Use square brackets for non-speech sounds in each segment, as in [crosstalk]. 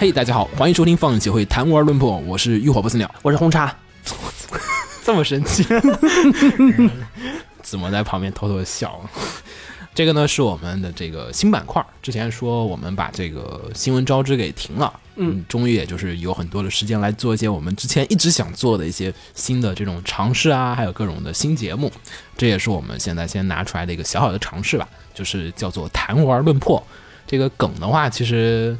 嘿，大家好，欢迎收听放映协会谈玩论破，我是浴火不死鸟，我是红茶，[laughs] 这么神奇，怎么在旁边偷偷的笑。这个呢是我们的这个新板块，之前说我们把这个新闻招之给停了，嗯，终于也就是有很多的时间来做一些我们之前一直想做的一些新的这种尝试啊，还有各种的新节目，这也是我们现在先拿出来的一个小小的尝试吧，就是叫做谈玩论破。这个梗的话，其实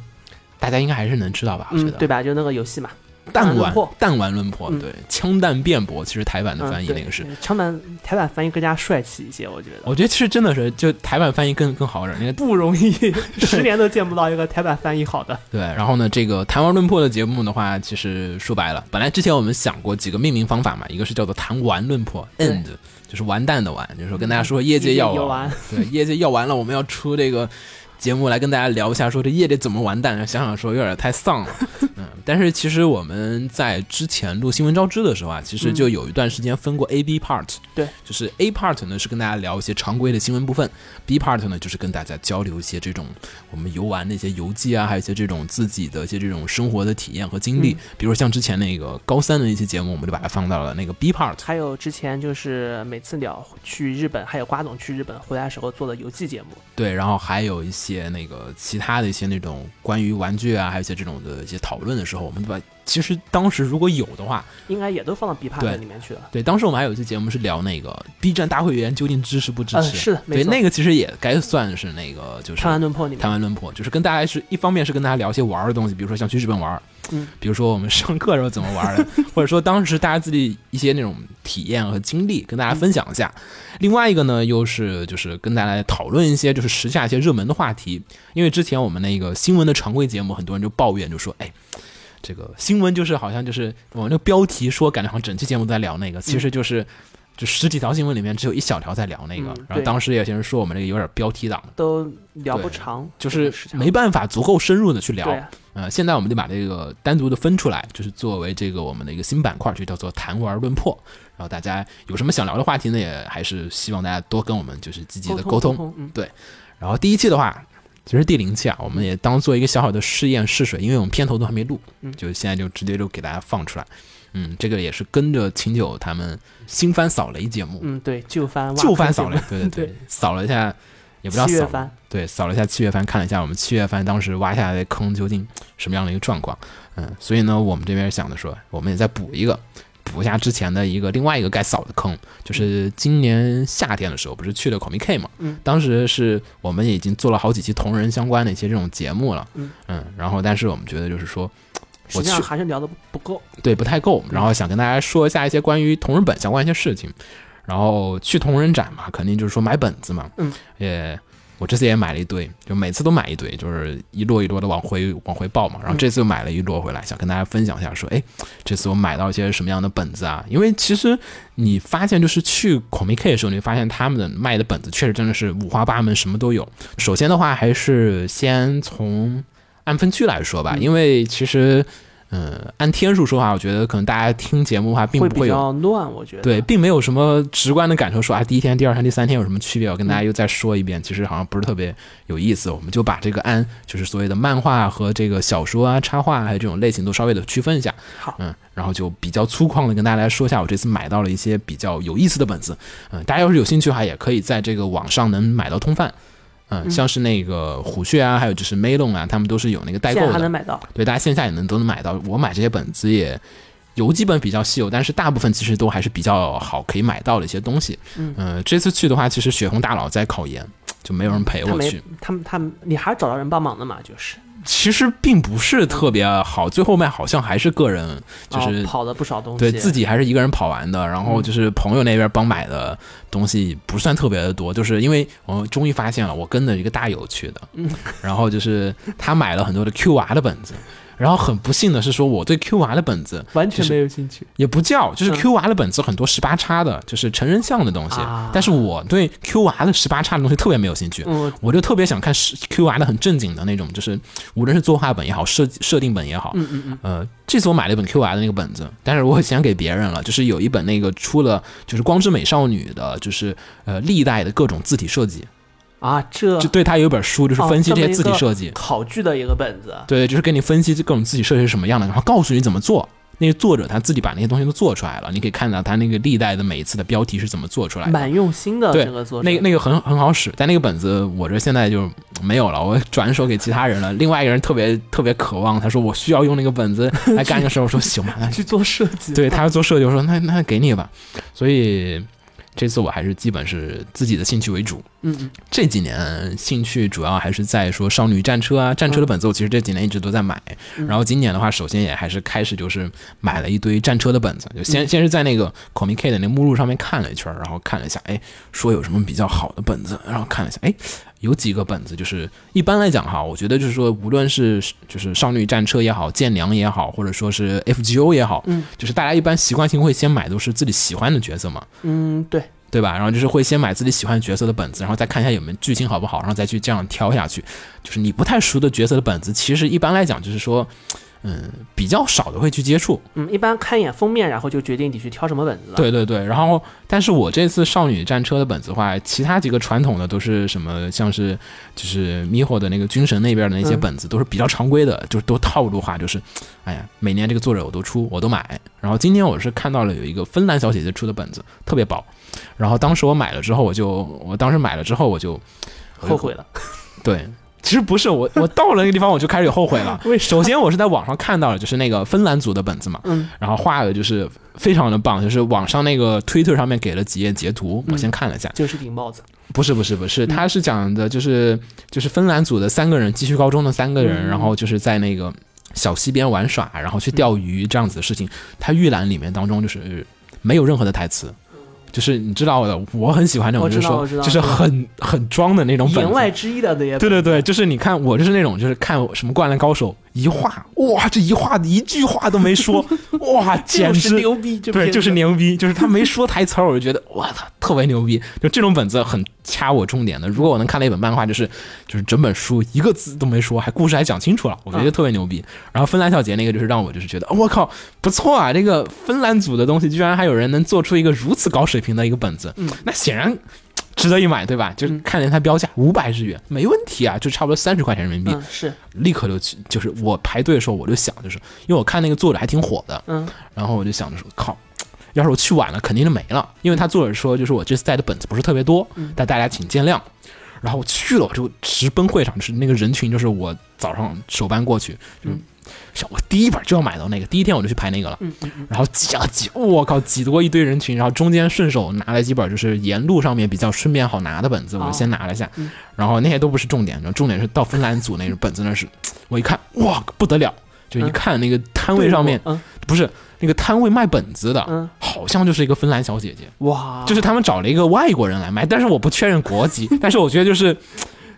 大家应该还是能知道吧？嗯，对吧？就那个游戏嘛。弹丸弹丸论破，对，枪弹辩驳，其实台版的翻译那个是枪弹，台版翻译更加帅气一些，我觉得。我觉得其实真的是，就台版翻译更更好点，因为不容易，十年都见不到一个台版翻译好的。[laughs] 对，然后呢，这个弹丸论破的节目的话，其实说白了，本来之前我们想过几个命名方法嘛，一个是叫做弹丸论破，end 就是完蛋的完，就是说跟大家说业界要完，对，业界要完了，我们要出这个。节目来跟大家聊一下，说这夜里怎么完蛋？想想说有点太丧了，[laughs] 嗯。但是其实我们在之前录新闻招知的时候啊，其实就有一段时间分过 A、B part。对，就是 A part 呢是跟大家聊一些常规的新闻部分，B part 呢就是跟大家交流一些这种我们游玩的一些游记啊，还有一些这种自己的一些这种生活的体验和经历。比如像之前那个高三的一些节目，我们就把它放到了那个 B part。还有之前就是每次聊去日本，还有瓜总去日本回来时候做的游记节目。对，然后还有一些那个其他的一些那种关于玩具啊，还有一些这种的一些讨论的时候，我们把其实当时如果有的话，应该也都放到 B part 里面去了。对，当时我们还有一期节目是聊那个 B 站大会员究竟支持不支持？是的，对，那个其实也该算是那个就是谈完论破里面。谈完论破就是跟大家是一方面是跟大家聊一些玩的东西，比如说像去日本玩。嗯，比如说我们上课时候怎么玩的，[laughs] 或者说当时大家自己一些那种体验和经历，跟大家分享一下。另外一个呢，又是就是跟大家讨论一些就是时下一些热门的话题。因为之前我们那个新闻的常规节目，很多人就抱怨，就说，哎，这个新闻就是好像就是我那个标题说，感觉好像整期节目都在聊那个，其实就是。就十几条新闻里面只有一小条在聊那个，然后当时有些人说我们这个有点标题党，都聊不长，就是没办法足够深入的去聊。呃，现在我们就把这个单独的分出来，就是作为这个我们的一个新板块，就叫做谈玩论破。然后大家有什么想聊的话题呢？也还是希望大家多跟我们就是积极的沟通。对，然后第一期的话，其实第零期啊，我们也当做一个小小的试验试水，因为我们片头都还没录，就现在就直接就给大家放出来。嗯，这个也是跟着秦九他们新番扫雷节目。嗯，对，旧番旧番扫雷，对对 [laughs] 对，扫了一下，也不知道扫番，对，扫了一下七月番，看了一下我们七月番当时挖下来的坑究竟什么样的一个状况。嗯，所以呢，我们这边想的说，我们也再补一个，补一下之前的一个另外一个该扫的坑，就是今年夏天的时候不是去了 Comic K 嘛？嗯，当时是我们已经做了好几期同人相关的一些这种节目了。嗯嗯，然后但是我们觉得就是说。实际上还是聊的不够，对，不太够。然后想跟大家说一下一些关于同人本相关一些事情。然后去同人展嘛，肯定就是说买本子嘛。嗯，也我这次也买了一堆，就每次都买一堆，就是一摞一摞的往回往回报嘛。然后这次又买了一摞回来，想跟大家分享一下，说，哎，这次我买到一些什么样的本子啊？因为其实你发现，就是去 Comic K 的时候，你发现他们的卖的本子确实真的是五花八门，什么都有。首先的话，还是先从。按分区来说吧，因为其实，嗯，按天数说话，我觉得可能大家听节目的话，并不会比较乱。我觉得对，并没有什么直观的感受，说啊，第一天、第二天、第三天有什么区别？我跟大家又再说一遍，其实好像不是特别有意思。我们就把这个按就是所谓的漫画和这个小说啊、插画还有这种类型都稍微的区分一下。好，嗯，然后就比较粗犷的跟大家来说一下，我这次买到了一些比较有意思的本子。嗯，大家要是有兴趣的话，也可以在这个网上能买到通贩。嗯，像是那个虎穴啊，还有就是 Melon 啊，他们都是有那个代购的，能买到。对，大家线下也能都能买到。我买这些本子也有几本比较稀有，但是大部分其实都还是比较好可以买到的一些东西。嗯，这次去的话，其实雪红大佬在考研，就没有人陪我去。他们他们，你还是找到人帮忙的嘛？就是。其实并不是特别好，最后面好像还是个人，就是跑了不少东西，对自己还是一个人跑完的。然后就是朋友那边帮买的东西不算特别的多，就是因为我终于发现了，我跟着一个大友去的，然后就是他买了很多的 Q 娃的本子。然后很不幸的是，说我对 Q 娃的本子完全没有兴趣，也不叫，就是 Q 娃的本子很多十八叉的，就是成人像的东西。但是我对 Q 娃的十八叉的东西特别没有兴趣，我就特别想看 Q 娃的很正经的那种，就是无论是作画本也好，设设定本也好。嗯嗯嗯。呃，这次我买了一本 Q 娃的那个本子，但是我想给别人了，就是有一本那个出了就是光之美少女的，就是呃历代的各种字体设计。啊，这就对他有一本书，就是哦分析这些字体设计，考据的一个本子，对，就是给你分析各种字体设计是什么样的，然后告诉你怎么做。那个作者他自己把那些东西都做出来了，你可以看到他那个历代的每一次的标题是怎么做出来的。蛮用心的对这个作者。那个那个很很好使，但那个本子我这现在就没有了，我转手给其他人了。另外一个人特别特别渴望，他说我需要用那个本子来干个事儿，我说行吧，那 [laughs] 去做设计，对他要做设计，我说那那给你吧。所以这次我还是基本是自己的兴趣为主。嗯嗯这几年兴趣主要还是在说少女战车啊，战车的本子我其实这几年一直都在买。嗯然后今年的话，首先也还是开始就是买了一堆战车的本子，就嗯先、先是在那个 Comic K 的那目录上面看了一圈，然后看了一下，哎，说有什么比较好的本子，然后看了一下，哎。有几个本子，就是一般来讲哈，我觉得就是说，无论是就是少女战车也好，剑娘也好，或者说是 FGO 也好，嗯，就是大家一般习惯性会先买都是自己喜欢的角色嘛，嗯，对，对吧？然后就是会先买自己喜欢角色的本子，然后再看一下有没有剧情好不好，然后再去这样挑下去。就是你不太熟的角色的本子，其实一般来讲就是说，嗯，比较少的会去接触。嗯，一般看一眼封面，然后就决定你去挑什么本子了。，对对对，然后但是我这次少女战车的本子的话，其他几个传统的都是什么，像是就是咪吼的那个军神那边的那些嗯本子，都是比较常规的，就是都套路化，就是哎呀，每年这个作者我都出，我都买。然后今天我是看到了有一个芬兰小姐姐出的本子，特别薄。然后当时我买了之后，我就我当时买了之后我就后悔了。对，其实不是我，[laughs] 我到了那个地方我就开始有后悔了。首先我是在网上看到了，就是那个芬兰组的本子嘛，嗯，然后画的就是非常的棒，就是网上那个 Twitter 上面给了几页截图，我先看了一下，就是顶帽子。不是不是不是，他是讲的就是就是芬兰组的三个人，继续高中的三个人，嗯然后就是在那个小溪边玩耍，然后去钓鱼这样子的事情。他预览里面当中就是没有任何的台词。就是你知道的，我很喜欢那种，就是说就是很很装的那种本，言外之意的那些，对对对，就是你看我就是那种，就是看什么《灌篮高手》一画，哇，这一画一句话都没说，哇，简 [laughs] 就是直牛逼，这对，就是牛逼，就是他没说台词儿，我就觉得我操，特别牛逼。就这种本子很掐我重点的。如果我能看了一本漫画，就是就是整本书一个字都没说，还故事还讲清楚了，我觉得特别牛逼。然后芬兰小姐那个就是让我就是觉得，我靠，不错啊，这个芬兰组的东西居然还有人能做出一个如此高水平的一个本子，嗯那显然。值得一买，对吧？就是看见它标价五百日元，没问题啊，就差不多三十块钱人民币。嗯是，立刻就去，就是我排队的时候我就想，就是因为我看那个作者还挺火的，嗯然后我就想着说，靠，要是我去晚了，肯定就没了，因为他作者说，就是我这次带的本子不是特别多，嗯但大家请见谅。然后我去了，我就直奔会场，就是那个人群，就是我早上首班过去，就我第一本就要买到那个，第一天我就去排那个了。然后挤啊挤，我靠，挤多一堆人群，然后中间顺手拿了几本就是沿路上面比较顺便好拿的本子，我就先拿了下，嗯。然后那些都不是重点，然后重点是到芬兰组那个本子那是，我一看哇不得了，就一看那个摊位上面、嗯。不是那个摊位卖本子的，嗯，好像就是一个芬兰小姐姐，哇，就是他们找了一个外国人来卖，但是我不确认国籍，[laughs] 但是我觉得就是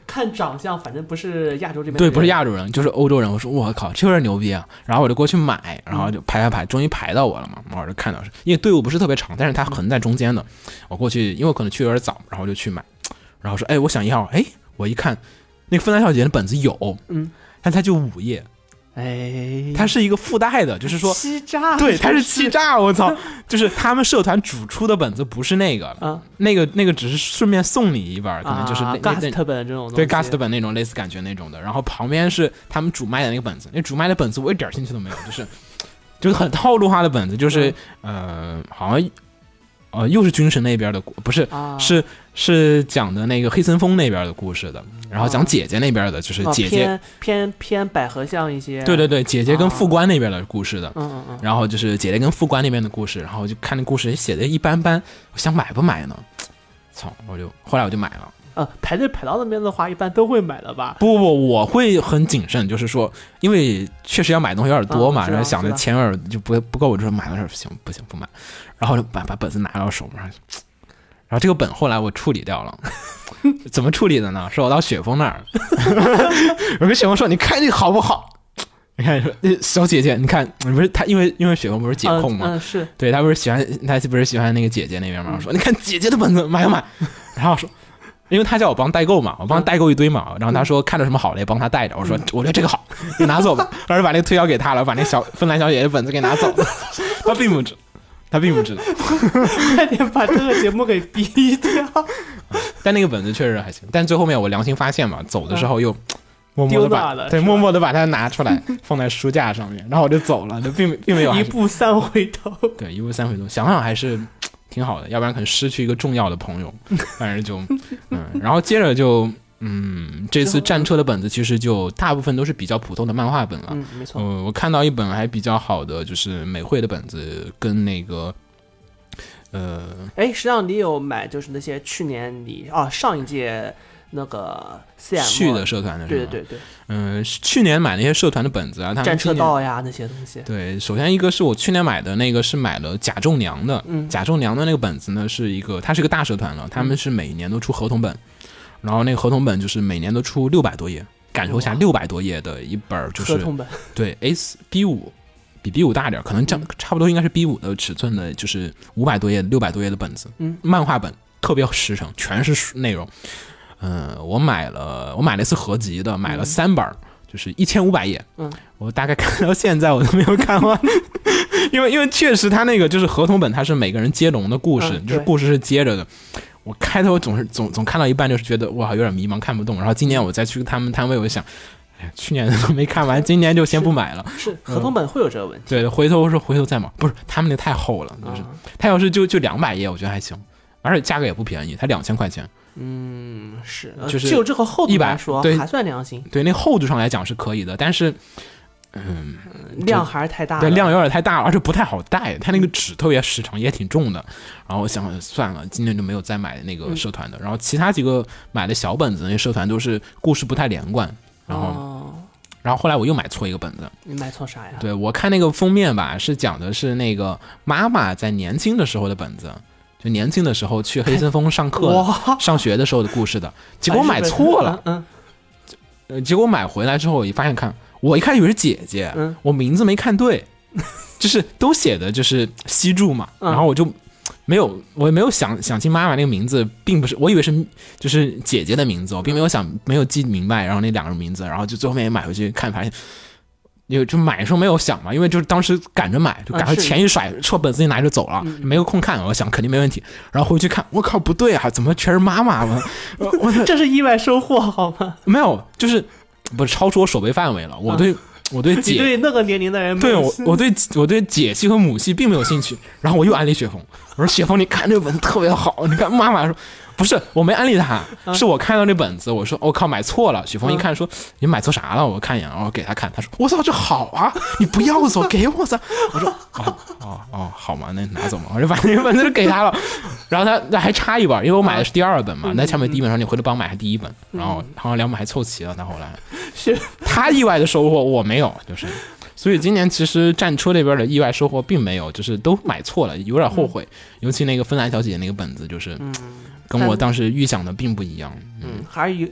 看长相，反正不是亚洲这边对，不是亚洲人，就是欧洲人。我说我靠，这有点牛逼啊！然后我就过去买，然后就排排排，终于排到我了嘛。然后我就看到是，因为队伍不是特别长，但是它横在中间的。我过去，因为我可能去有点早，然后就去买，然后说，哎，我想要，哎，我一看那个芬兰小姐姐的本子有，嗯，但它就五页，哎，它是一个附带的，就是说。欺诈，对，它是真欺诈！我操，[laughs] 就是他们社团主出的本子不是那个，啊那个那个只是顺便送你一本儿，可能就是那种对 Gast 本那种类似感觉那种的，然后旁边是他们主卖的那个本子，那主卖的本子我一点兴趣都没有，就是就是很套路化的本子，就是、呃好像呃又是军神那边的故，不是啊，是是讲的那个黑森峰那边的故事的，然后讲姐姐那边的，就是啊姐姐，偏偏偏百合像一些，对对对，姐姐跟啊副官那边的故事的。嗯嗯嗯，然后就是姐姐跟副官那边的故事，然后就看那故事写的一般般，我想买不买呢？操！我就后来我就买了。呃，排队排到那边的话，一般都会买的吧？不不不，我会很谨慎，就是说，因为确实要买东西有点多嘛，然后想着钱有点就不不够，我就说买了点行不行不买，然后就把把本子拿到手上，然后这个本后来我处理掉了，[laughs] 怎么处理的呢？是我到雪峰那儿，[laughs] 我跟雪峰说，你看这个好不好？你看说，呃小姐姐，你看，不是他，因为因为雪峰不是解控嘛，嗯，嗯是，对他不是喜欢他不是喜欢那个姐姐那边嘛？我说你看姐姐的本子买不买？然后说，因为他叫我帮代购嘛，我帮代购一堆嘛。然后他说看着什么好的也帮他带着。我说我觉得这个好，你拿走吧。然后把那个推销给他了，把那小芬兰小姐姐本子给拿走了。[laughs] 他并不知，他并不知道。[laughs] 快点把这个节目给逼掉。[laughs] 但那个本子确实还行，但最后面我良心发现嘛，走的时候又默默的把对默默的把它拿出来放在书架上面，然后我就走了，就并并没有 [laughs] 一步三回头。对一步三回头，想想还是挺好的，要不然可能失去一个重要的朋友，反正就嗯，然后接着就嗯，这次战车的本子其实就大部分都是比较普通的漫画本了。嗯，没错。呃，我看到一本还比较好的，就是美惠的本子，跟那个，呃，哎，实际上你有买就是那些去年你啊上一届那个 CM 去的社团的？对对对对，嗯、去年买那些社团的本子啊，他们战车道呀那些东西。对，首先一个是我去年买的那个是买了贾仲良的，嗯甲仲良的那个本子呢是一个，它是个大社团了，他们是每年都出合同本，然后那个合同本就是每年都出六百多页，感受一下六百多页的一本就是合同本，对 A 四 B 五。比 B 五大点，可能这样差不多应该是 B 五的尺寸的，就是五百多页、六百多页的本子，嗯，漫画本特别实诚，全是书内容。嗯、我买了，我买了一次合集的，买了三本儿，就是一千五百页。嗯，我大概看到现在我都没有看完，[laughs] 因为因为确实他那个就是合同本，它是每个人接龙的故事，嗯就是故事是接着的。我开头总是总总看到一半，就是觉得哇有点迷茫，看不懂。然后今年我再去他们摊位，我就想，哎呀，去年都没看完，今年就先不买了。是合同本会有这个问题。对，回头是回头再买，不是他们那太厚了，就是啊他要是就就两百页，我觉得还行，而且价格也不便宜，才两千块钱。嗯，是，呃就是就这个厚度来说对还算良心，对，那厚度上来讲是可以的，但是，嗯，量还是太大了。对，量有点太大了，而且不太好带，它那个纸特别实诚，也挺重的。然后我想算了，今年就没有再买那个社团的。然后其他几个买的小本子，那些社团都是故事不太连贯。然后，哦，然后后来我又买错一个本子，你买错啥呀？对我看那个封面吧，是讲的是那个妈妈在年轻的时候的本子，就年轻的时候去黑森峰上课、上学的时候的故事的。结果买错了，嗯，呃，结果买回来之后，我一发现看，我一开始以为是姐姐，嗯我名字没看对，[laughs] 就是都写的就是西柱嘛，嗯然后我就没有，我也没有想想清妈妈那个名字，并不是，我以为是就是姐姐的名字，我并没有想没有记明白，然后那两个名字，然后就最后面也买回去看，发现。有就买的时候没有想嘛，因为就是当时赶着买，就赶快钱一甩，说本子一拿就走了，嗯没有空看。我想肯定没问题，然后回去看，我靠，不对啊，怎么全是妈妈？[laughs] 我我这是意外收获好吗？没有，就是不是超出我手背范围了。我对、我对姐，对那个年龄的人对我我对我对姐系和母系并没有兴趣。然后我又安利雪峰，我说雪峰，你看这本子特别好。你看妈妈说不是，我没安利他，是我看到那本子，我说我、靠买错了。许峰一看说、你买错啥了？我看一眼，然后给他看，他说我操这好啊，你不要走 [laughs] 给我噻。我说哦哦哦好嘛，那拿走嘛，我就把那个本子给他了。然后他那还差一本，因为我买的是第二本嘛，那前面第一本，然后你回头帮我买还第一本，然后好像两本还凑齐了。他后来 [laughs] 是他意外的收获我没有，就是。所以今年其实战车这边的意外收获并没有，就是都买错了，有点后悔。尤其那个芬兰小姐姐那个本子，就是跟我当时预想的并不一样。嗯，还是有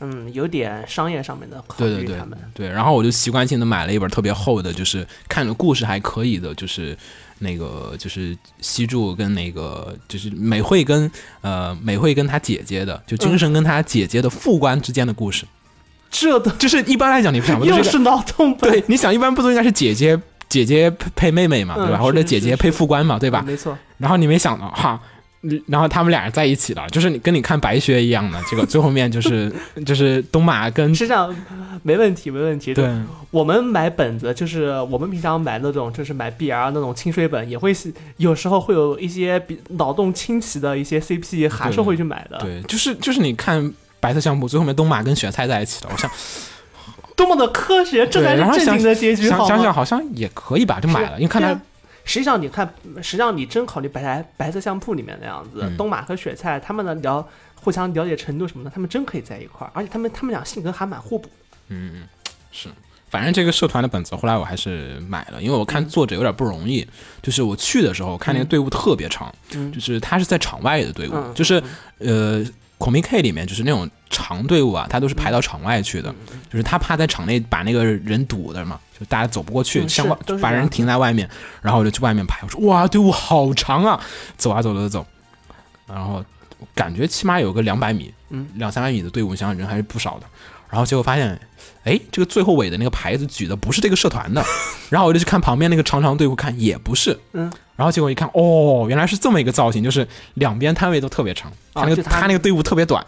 嗯有点商业上面的考对对对然后我就习惯性的买了一本特别厚的，就是看着故事还可以的，就是那个就是西柱跟那个就是美惠跟呃美惠跟她姐姐的，就军神跟他姐姐的副官之间的故事。[laughs] 这都就是一般来讲，你想 [laughs] 又是脑洞本，对，你想一般不都应该是姐姐姐姐配配妹妹嘛，对吧？嗯或者姐姐配副官嘛，对吧？没错。然后你没想到哈。嗯然后他们俩人在一起了，就是你跟你看白雪一样的，结果 [laughs] 最后面就是就是东马跟实际上没问题，没问题。对我们买本子，就是我们平常买那种，就是买 BL 那种清水本，也会是有时候会有一些比脑洞清奇的一些 CP，还是会去买的。对，就是就是你看白色相簿，最后面东马跟雪菜在一起了，我想多么的科学，这才是正经的结局，好？想想想好像也可以吧，就买了，因为看他实际上，你看，实际上你真考虑白白白色相扑里面那样子，嗯。东马和雪菜他们的了互相了解程度什么的，他们真可以在一块儿，而且他们他们俩性格还蛮互补。嗯嗯是，反正这个社团的本子后来我还是买了，因为我看作者有点不容易，就是我去的时候看那个队伍特别长，嗯。就是他是在场外的队伍，嗯就是呃。孔明 K 里面就是那种长队伍啊，他都是排到场外去嗯的，就是他怕在场内把那个人堵的嘛，就大家走不过去，嗯像外是都是把人停在外面，然后我就去外面排，我说哇，队伍好长啊，走啊走走走，然后感觉起码有个两百米，嗯，两三百米的队伍，想想人还是不少的。然后结果发现，哎，这个最后尾的那个牌子举的不是这个社团的，然后我就去看旁边那个长长队伍，看也不是，嗯，然后结果一看，哦，原来是这么一个造型，就是两边摊位都特别长，他那个、啊他他那个队伍特别短，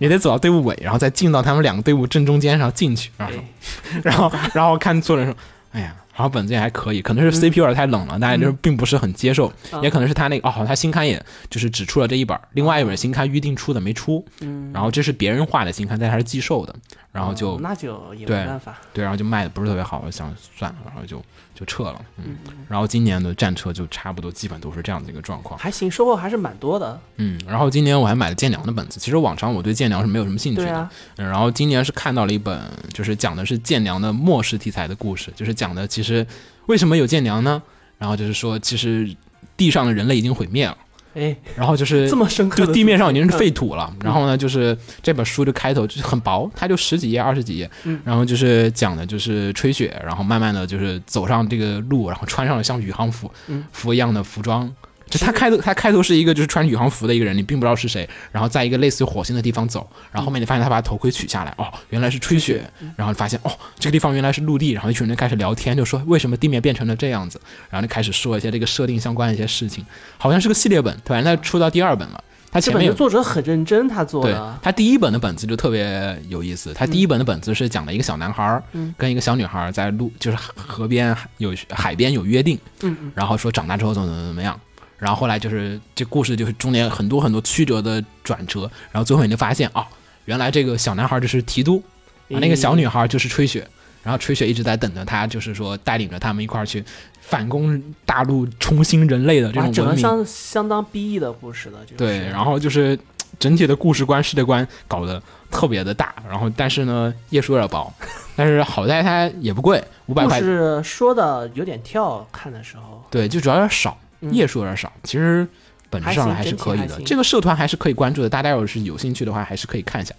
你得走到队伍尾，然后再进到他们两个队伍正中间上进去，然后说哎。[laughs] 然后然后看坐着说，哎呀，然后本子也还可以，可能是 CPU 有点太冷了，大家就是并不是很接受，嗯。也可能是他那个哦，他新刊也就是只出了这一本，另外一本新刊预定出的没出，嗯，然后这是别人画的新刊，但它是寄售的，然后就哦那就也对没办法，对，然后就卖的不是特别好，我想算了，然后就就撤了，嗯，然后今年的战车就差不多基本都是这样的一个状况，还行，收获还是蛮多的，嗯，然后今年我还买了剑娘的本子，其实往常我对剑娘是没有什么兴趣的，啊，嗯，然后今年是看到了一本，就是讲的是剑娘的末世题材的故事，就是讲的其实为什么有剑娘呢？然后就是说，其实地上的人类已经毁灭了，哎，然后就是这么深刻就地面上已经是废土了。然后呢，就是这本书的开头就是很薄，它就十几页、二十几页，嗯然后就是讲的就是吹雪，然后慢慢的就是走上这个路，然后穿上了像宇航服嗯服一样的服装。就他开头，他开头是一个就是穿宇航服的一个人，你并不知道是谁，然后在一个类似于火星的地方走，然后后面你发现他把头盔取下来，哦，原来是吹雪，然后发现哦，这个地方原来是陆地，然后一群人就开始聊天，就说为什么地面变成了这样子，然后就开始说一些这个设定相关的一些事情，好像是个系列本，对吧？那出到第二本了，他前面有这本作者很认真，他做的，他第一本的本子就特别有意思，他第一本的本子是讲了一个小男孩跟一个小女孩在路，就是河边有海边有约定，然后说长大之后怎么怎么怎么样。然后后来就是这故事就是中间很多很多曲折的转折，然后最后你就发现啊，原来这个小男孩就是提督，啊，那个小女孩就是吹雪，然后吹雪一直在等着他，就是说带领着他们一块儿去反攻大陆，重新人类的这哇，整个种文明。相相当 BE 的故事的，就是。对，然后就是整体的故事观、世界观搞得特别的大，然后但是呢，页数有点薄，但是好在它也不贵，五百故块，是说的有点跳，看的时候，对，就主要有点少，嗯页数有点少，其实本质上还是可以的。这个社团还是可以关注的，大家要是有兴趣的话，还是可以看一下。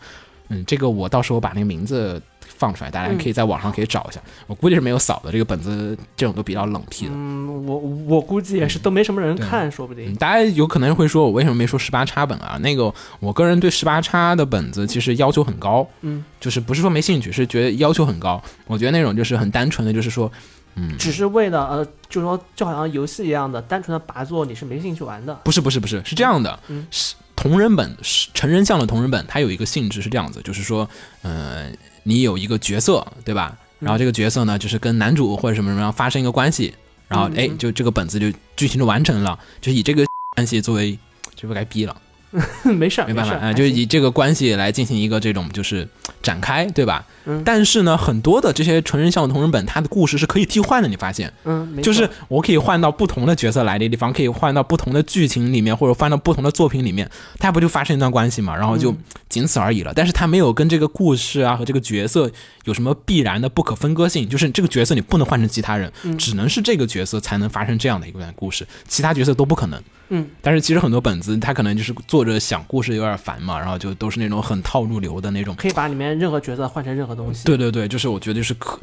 嗯，这个我到时候把那个名字放出来，大家可以在网上可以找一下。我估计是没有扫的，这个本子这种都比较冷僻的。嗯，我我估计也是都没什么人看，说不嗯，定。大家有可能会说，我为什么没说十八叉本啊？那个，我个人对十八叉的本子其实要求很高，嗯，就是不是说没兴趣，是觉得要求很高。我觉得那种就是很单纯的，就是说，嗯，只是为了呃，就说就好像游戏一样的，单纯的拔做你是没兴趣玩的。不是不是不是，是这样的，嗯是同人本，是成人向的同人本，它有一个性质是这样子，就是说，呃，你有一个角色，对吧？然后这个角色呢，就是跟男主或者什么什么样发生一个关系，然后哎就这个本子就剧情就完成了，就是以这个 [laughs] 关系作为，这不该逼了。[laughs] 没事儿，没办法啊，就是以这个关系来进行一个这种就是展开，对吧？嗯但是呢，很多的这些纯人向的同人本，它的故事是可以替换的，你发现，嗯，就是我可以换到不同的角色来的地方，可以换到不同的剧情里面，或者换到不同的作品里面，它不就发生一段关系嘛？然后就嗯仅此而已了。但是它没有跟这个故事啊和这个角色有什么必然的不可分割性，就是这个角色你不能换成其他人，嗯只能是这个角色才能发生这样的一段故事，其他角色都不可能。嗯，但是其实很多本子，他可能就是作者想故事有点烦嘛，然后就都是那种很套路流的那种。可以把里面任何角色换成任何东西。对对对，就是我觉得是可，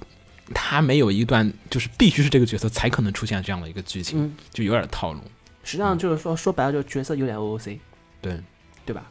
他没有一段就是必须是这个角色才可能出现这样的一个剧情，嗯，就有点套路。实际上就是说说白了，就是角色有点 OOC，对，对吧？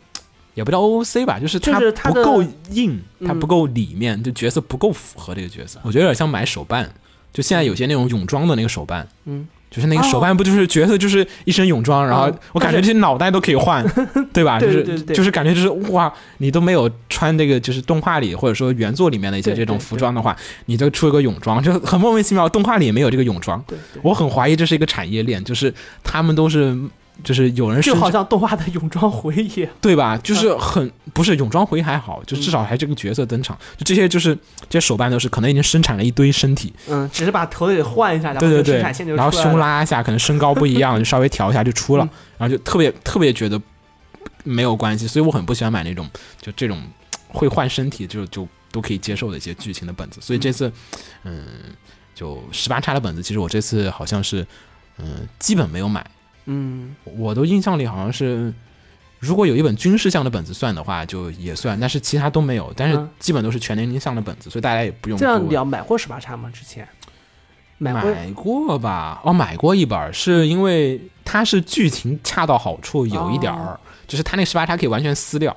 也不叫 OOC 吧，就是就是它不够硬，嗯它不够里面，就角色不够符合这个角色。我觉得有点像买手办，就现在有些那种泳装的那个手办，嗯，就是那个手办不就是角色就是一身泳装，然后嗯我感觉这些脑袋都可以换，[laughs] 对吧？就是就是感觉就是哇，你都没有穿这个就是动画里或者说原作里面的一些这种服装的话，你就出一个泳装，就很莫名其妙。动画里也没有这个泳装，我很怀疑这是一个产业链，就是他们都是就是有人就好像动画的泳装回忆。[laughs] 对吧？就是很不是泳装回忆还好，就至嗯少还这个角色登场，就这些就是这些手办都是可能已经生产了一堆身体，嗯，只是把头给换一下，然后对对。对生产线就，然后胸拉一下，可能身高不一样，[laughs] 就稍微调一下就出了。嗯，然后就特别特别觉得没有关系，所以我很不喜欢买那种就这种会换身体就就都可以接受的一些剧情的本子，所以这次嗯就十八叉的本子，其实我这次好像是嗯基本没有买，嗯，我的印象里好像是。如果有一本军事向的本子算的话，就也算，但是其他都没有，但是嗯基本都是全年龄向的本子，所以大家也不用这样多聊买过十八叉吗？之前买过，买过吧？哦，买过一本，是因为它是剧情恰到好处，有一点儿，哦就是它那十八叉可以完全撕掉，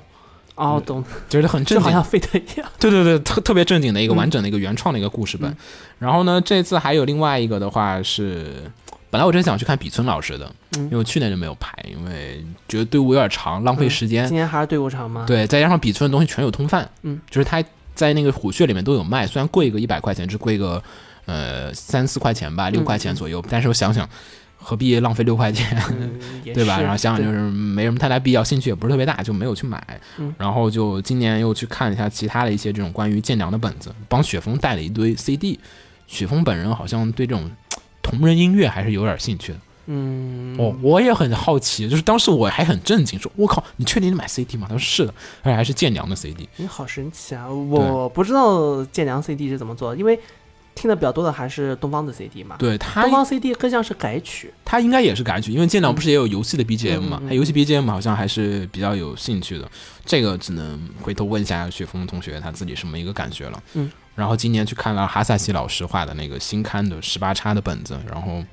哦，懂，就是很正经就好像费特一样。对对对，特特别正经的一个嗯完整的一个原创的一个故事本。嗯然后呢，这次还有另外一个的话是，本来我真想去看比村老师的，嗯因为我去年就没有排，因为觉得队伍有点长，浪费时间。今年还是队伍长吗？，对，再加上比村的东西全有通贩，嗯，就是他在那个虎穴里面都有卖，虽然贵个一百块钱，只贵个呃三四块钱吧，六块钱左右，但是我想想。何必浪费六块钱，嗯，[laughs] 对吧？然后想想就是没什么太大必要，兴趣也不是特别大，就没有去买。嗯然后就今年又去看了一下其他的一些这种关于剑娘的本子，帮雪峰带了一堆 CD。雪峰本人好像对这种同人音乐还是有点兴趣的。嗯，哦，我也很好奇，就是当时我还很震惊，说：“我靠，你确定你买 CD 吗？”他说：“是的，而且还是剑娘的 CD。你好神奇啊！我不知道剑良 CD 是怎么做的，因为听的比较多的还是东方的 CD 嘛”。对他东，方 CD 更像是改曲。他应该也是改曲，因为剑娘不是也有游戏的 BGM 嘛？他游戏 BGM 好像还是比较有兴趣的。这个只能回头问一下雪峰同学他自己什么一个感觉了。嗯。然后今年去看了哈萨西老师画的那个新刊的十八叉的本子，然后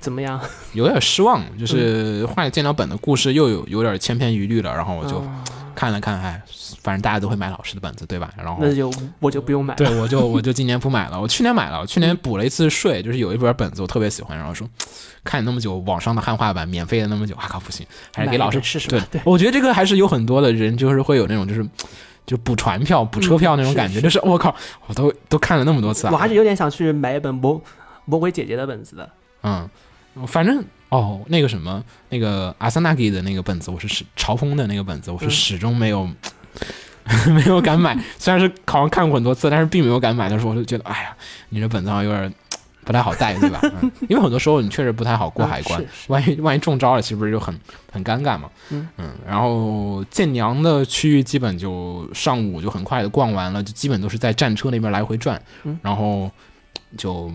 怎么样？有点失望，就是画剑娘本的故事又有有点千篇一律了。然后我就嗯看了看，哎，反正大家都会买老师的本子，对吧？然后那就我就不用买了。对，我就我就今年不买了。我去年买了，我去年补了一次税，就是有一本本子我特别喜欢，然后说看那么久，网上的汉化版免费的那么久，啊靠，不行，还是给老师试试对吧对我觉得这个还是有很多的人就是会有那种就是就补船票、补车票那种感觉，是就是我靠，我都都看了那么多次啊，我还是有点想去买一本魔魔鬼姐姐的本子的。嗯，反正哦，那个什么，那个阿萨纳基的那个本子，我是始朝风的那个本子，我是嗯始终没有、[laughs] 没有敢买。虽然是好像看过很多次，但是并没有敢买的时候，我就觉得，哎呀，你这本子好像有点不太好带，对吧？[laughs] 嗯、因为很多时候你确实不太好过嗯海关，万一万一中招了，岂不是就很很尴尬嘛？嗯然后建娘的区域基本就上午就很快的逛完了，就基本都是在战车那边来回转，嗯然后就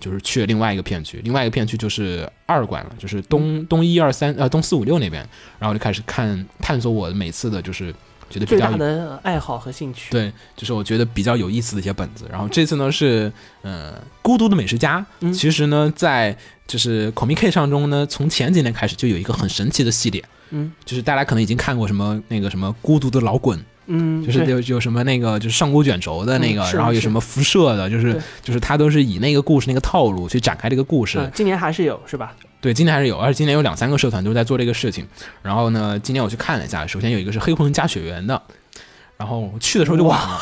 就是去了另外一个片区，另外一个片区就是二馆了，就是东东一二三呃东四五六那边，然后就开始看探索我每次的就是觉得比最大较有的爱好和兴趣。对，就是我觉得比较有意思的一些本子。然后这次呢是呃孤独的美食家，嗯其实呢在就是 Comic K 上中呢，从前几年开始就有一个很神奇的系列，嗯就是大家可能已经看过什么那个什么孤独的老滚，嗯，就是对有有什么那个就是上古卷轴的那个，然后有什么辐射的，就是就是它都是以那个故事那个套路去展开这个故事。嗯今年还是有是吧？对，今年还是有，而且今年有两三个社团都在做这个事情。然后呢，今年我去看了一下，首先有一个是黑魂加血缘的，然后我去的时候就晚了。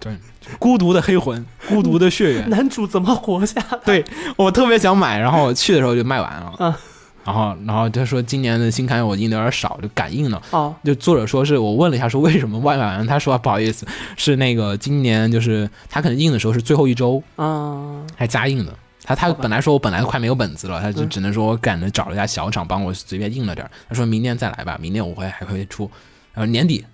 对，[laughs] 孤独的黑魂，孤独的血缘，[laughs] 男主怎么活下来？对我特别想买，然后我去的时候就卖完了。嗯 [laughs] 然后，然后他说今年的新刊我印的有点少，就赶印了。哦，就作者说是我问了一下，说为什么卖完了？他说、啊不好意思，是那个今年就是他可能印的时候是最后一周，嗯，还加印的。他他本来说我本来快没有本子了，他就嗯只能说我赶着找了一家小厂帮我随便印了点儿。他说明年再来吧，明年我会还会出，然后年底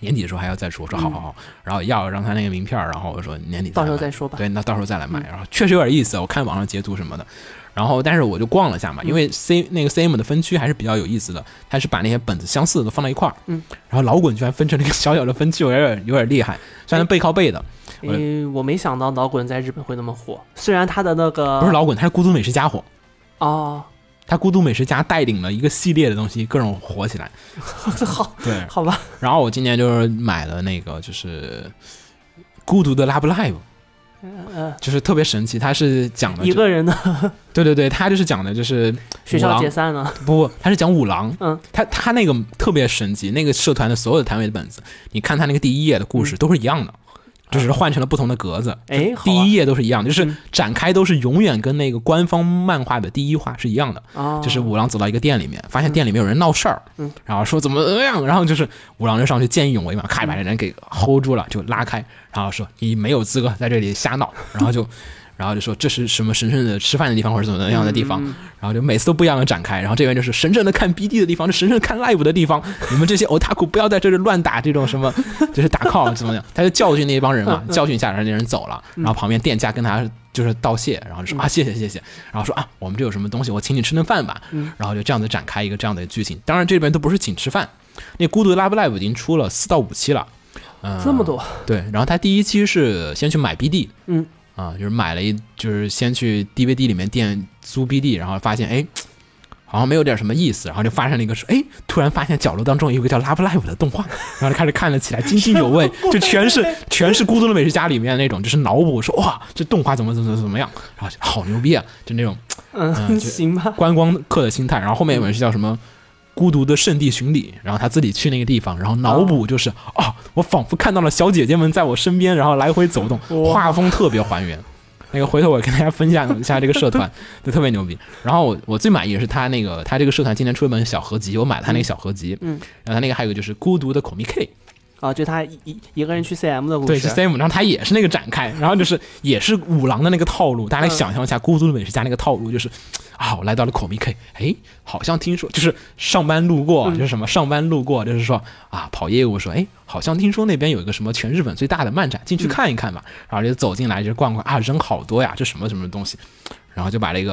年底的时候还要再出。我说好好好，然后要让他那个名片儿，然后我说年底嗯到时候再说吧。对，那到时候再来买。嗯然后确实有点意思，我看网上截图什么的。然后，但是我就逛了一下嘛，因为 C 那个 CM 的分区还是比较有意思的，它是把那些本子相似的都放在一块儿。嗯。然后老滚居然分成了一个小小的分区，[laughs] 有点有点厉害，虽然背靠背的，因为我没想到老滚在日本会那么火，虽然他的那个不是老滚，他是孤独美食家火。哦，他孤独美食家带领了一个系列的东西，各种火起来。[laughs] 好对，好吧，[laughs] 然后我今年就是买了那个，就是孤独的 Love Live，呃，就是特别神奇，他是讲的一个人的对对对，他就是讲的就是 [laughs] 学校解散了，不不，他是讲五郎，嗯，他他那个特别神奇，那个社团的所有的摊位的本子，你看他那个第一页的故事都是一样的，就只是换成了不同的格子，嗯哎，第一页都是一样的，就是嗯展开都是永远跟那个官方漫画的第一话是一样的。哦，就是五郎走到一个店里面，发现店里面有人闹事儿，嗯然后说怎么怎么样，然后就是五郎就上去见义勇为嘛，咔把这人给 hold 住了，就拉开，然后说你没有资格在这里瞎闹，然后就。然后就说这是什么神圣的吃饭的地方，或者怎么样的地方，嗯然后就每次都不一样的展开。然后这边就是神圣的看 BD 的地方，是神圣的看 live 的地方。你们这些 otaku 不要在这里乱打这种什么，[laughs] 就是打 call 怎么样？他就教训那帮人嘛，教训一下，然后那人走了。然后旁边店家跟他就是道谢，然后就说啊谢谢谢谢，然后说啊我们这有什么东西，我请你吃顿饭吧。嗯然后就这样子展开一个这样的剧情。当然这边都不是请吃饭，那孤独的 Love Live 已经出了四到五期了。嗯，这么多，对，然后他第一期是先去买 BD，嗯啊，就是买了一，就是先去 DVD 里面店租 BD，然后发现哎，好像没有点什么意思，然后就发生了一个说，哎，突然发现角落当中有个叫 Love Live 的动画，然后就开始看了起来，津津有味，[laughs] 就全是全是《孤独的美食家》里面那种，就是脑补说哇，这动画怎么怎么怎么样，然后就好牛逼啊，就那种嗯，[laughs] 行吧。观光客的心态。然后后面有本是叫什么？孤独的圣地巡礼，然后他自己去那个地方，然后脑补就是啊，我仿佛看到了小姐姐们在我身边，然后来回走动，画风特别还原。那个回头我跟大家分享一下这个社团，[laughs] 就特别牛逼。然后我我最满意的是他那个他这个社团今年出了本小合集，我买了他那个小合集，嗯，然后他那个还有个就是孤独的 Komi K，啊，就他一一一个人去 CM 的故对，事。是 Sam，然后他也是那个展开，然后就是也是五郎的那个套路，大家来嗯想象一下，孤独的美食家那个套路就是，啊，我来到了口 o m i K，哎，好像听说就是上班路过，嗯就是什么上班路过，就是说啊，跑业务说，哎，好像听说那边有一个什么全日本最大的漫展，进去嗯看一看吧，然后就走进来就逛逛啊，人好多呀，这什么什么东西，然后就把这个，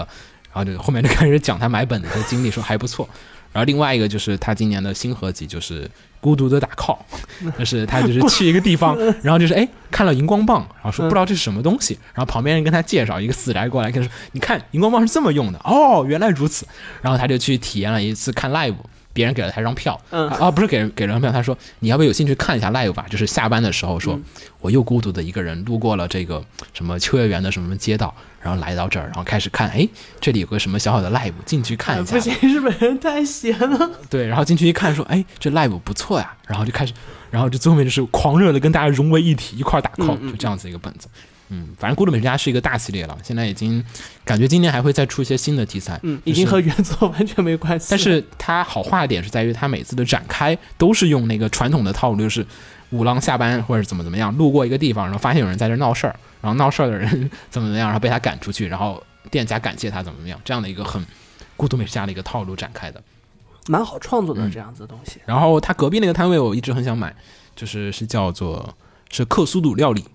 然后就后面就开始讲他买本子的经历，说还不错。然后另外一个就是他今年的新合集，就是孤独的打 call，[laughs] 就是他就是去一个地方，[laughs] 然后就是哎看了荧光棒，然后说嗯不知道这是什么东西，然后旁边人跟他介绍，一个死宅过来跟他说，你看荧光棒是这么用的，哦，原来如此，然后他就去体验了一次看 live。别人给了他一张票，嗯啊，不是给人给了张票，他说你要不要有兴趣看一下 live 吧？就是下班的时候说，嗯我又孤独的一个人路过了这个什么秋叶原的什么街道，然后来到这儿，然后开始看，哎，这里有个什么小小的 live，进去看一下不，行，日本人太闲了。[laughs] 对，然后进去一看，说，哎，这 live 不错呀，然后就开始，然后就最后面就是狂热的跟大家融为一体，一块儿打 call，、就这样子一个本子。嗯，反正《孤独美食家》是一个大系列了，现在已经感觉今年还会再出一些新的题材。嗯，就是已经和原作完全没关系。但是它好画的点是在于它每次的展开都是用那个传统的套路，就是五郎下班或者怎么怎么样，路过一个地方，然后发现有人在这儿闹事儿，然后闹事儿的人 [laughs] 怎么怎么样，然后被他赶出去，然后店家感谢他怎么怎么样，这样的一个很孤独美食家的一个套路展开的。蛮好创作的嗯这样子的东西。然后他隔壁那个摊位我一直很想买，就是是叫做是克苏鲁料理，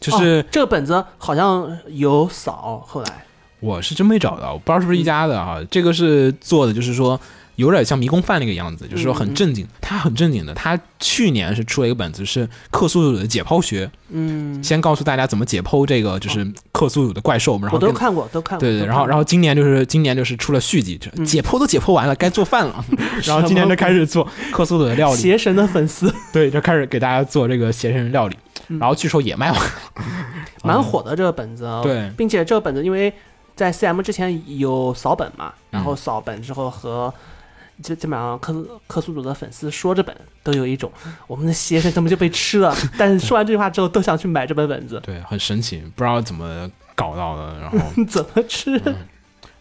就是哦这个本子好像有扫，后来我是真没找到，我不知道是不是一家的哈。这个是做的就是说有点像迷宫饭那个样子，就是说很正经，他很正经的。他去年是出了一个本子是克苏鲁的解剖学，嗯，先告诉大家怎么解剖这个就是克苏鲁的怪兽，然后我都看过，都看过。对对，然后然后今年就是今年就是出了续集，解剖都解剖完了，该做饭了。[laughs] 然后今年就开始做克苏鲁的料理，邪神的粉丝。对，就开始给大家做这个邪神料理。嗯。然后据说也卖完了，[laughs] 蛮火的这个本子，对。并且这个本子因为在 CM 之前有扫本嘛，然嗯后扫本之后和基基本上克克苏鲁的粉丝说这本都有一种我们的邪神怎么就被吃了，[laughs] 但是说完这句话之后都想去买这本本子，对，很神奇，不知道怎么搞到的。然后 [laughs] 怎么吃？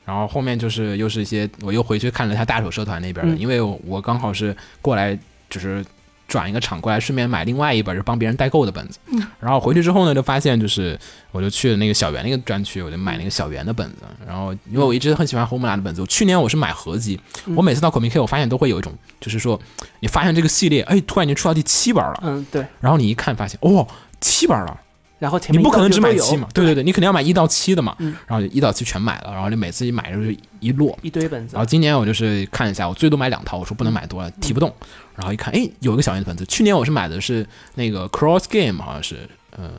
然后后面就是又是一些，我又回去看了一下大手社团那边的，嗯因为我我刚好是过来就是转一个场过来，顺便买另外一本是帮别人代购的本子。嗯然后回去之后呢，就发现就是我就去了那个小圆那个专区，我就买那个小圆的本子。然后因为我一直很喜欢红木兰的本子，我去年我是买合集，嗯我每次到 Comic K 我发现都会有一种就是说你发现这个系列哎突然间出到第七本了，嗯，对，然后你一看发现哦七本了。然后前面你不可能只买七嘛，对对对，你肯定要买一到七的嘛，嗯。然后就一到七全买了，然后就每次一买就是一摞，一堆本子。然后，今年我就是看一下，我最多买两套，我说不能买多了，提不动。然后一看，哎，有一个小圆的本子。去年我是买的是那个 Cross Game，好像是，嗯、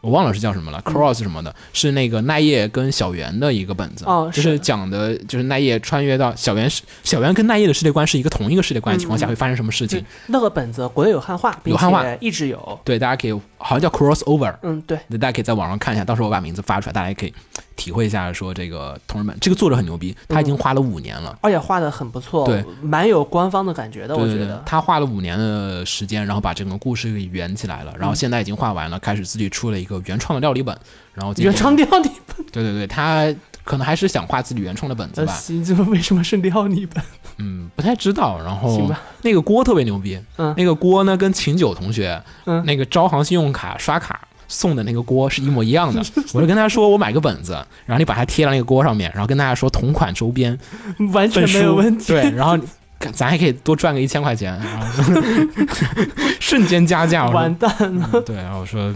我忘了是叫什么了，Cross 什么的，是那个奈叶跟小圆的一个本子，哦就是是。讲的就是奈叶穿越到小圆世，小圆跟奈叶的世界观是一个同一个世界观的情况下会发生什么事情。对。那个本子国内有汉化，并有汉化。且一直有，对，大家可以好像叫 Crossover，嗯，对，大家可以在网上看一下，到时候我把名字发出来，大家也可以体会一下，说这个同人本，这个作者很牛逼，他已经画了五年了。而且画的很不错，对，蛮有官方的感觉的，我觉得，。他画了五年的时间，然后把整个故事给圆起来了，然后现在已经画完了，开始自己出了一个原创的料理本，然后原创料理本 [laughs] 对对对，他可能还是想画自己原创的本子，吧，[laughs] 行，这为什么是料理本？嗯，不太知道。然后那个锅特别牛逼，嗯那个锅呢跟秦九同学，嗯那个招行信用卡刷卡。送的那个锅是一模一样的，[laughs] 我就跟他说我买个本子，然后你把它贴到那个锅上面，然后跟大家说同款周边，完全没有问题。对，然后咱还可以多赚个一千块钱，然 [laughs] 后瞬间加价。完蛋了，嗯对，然后我说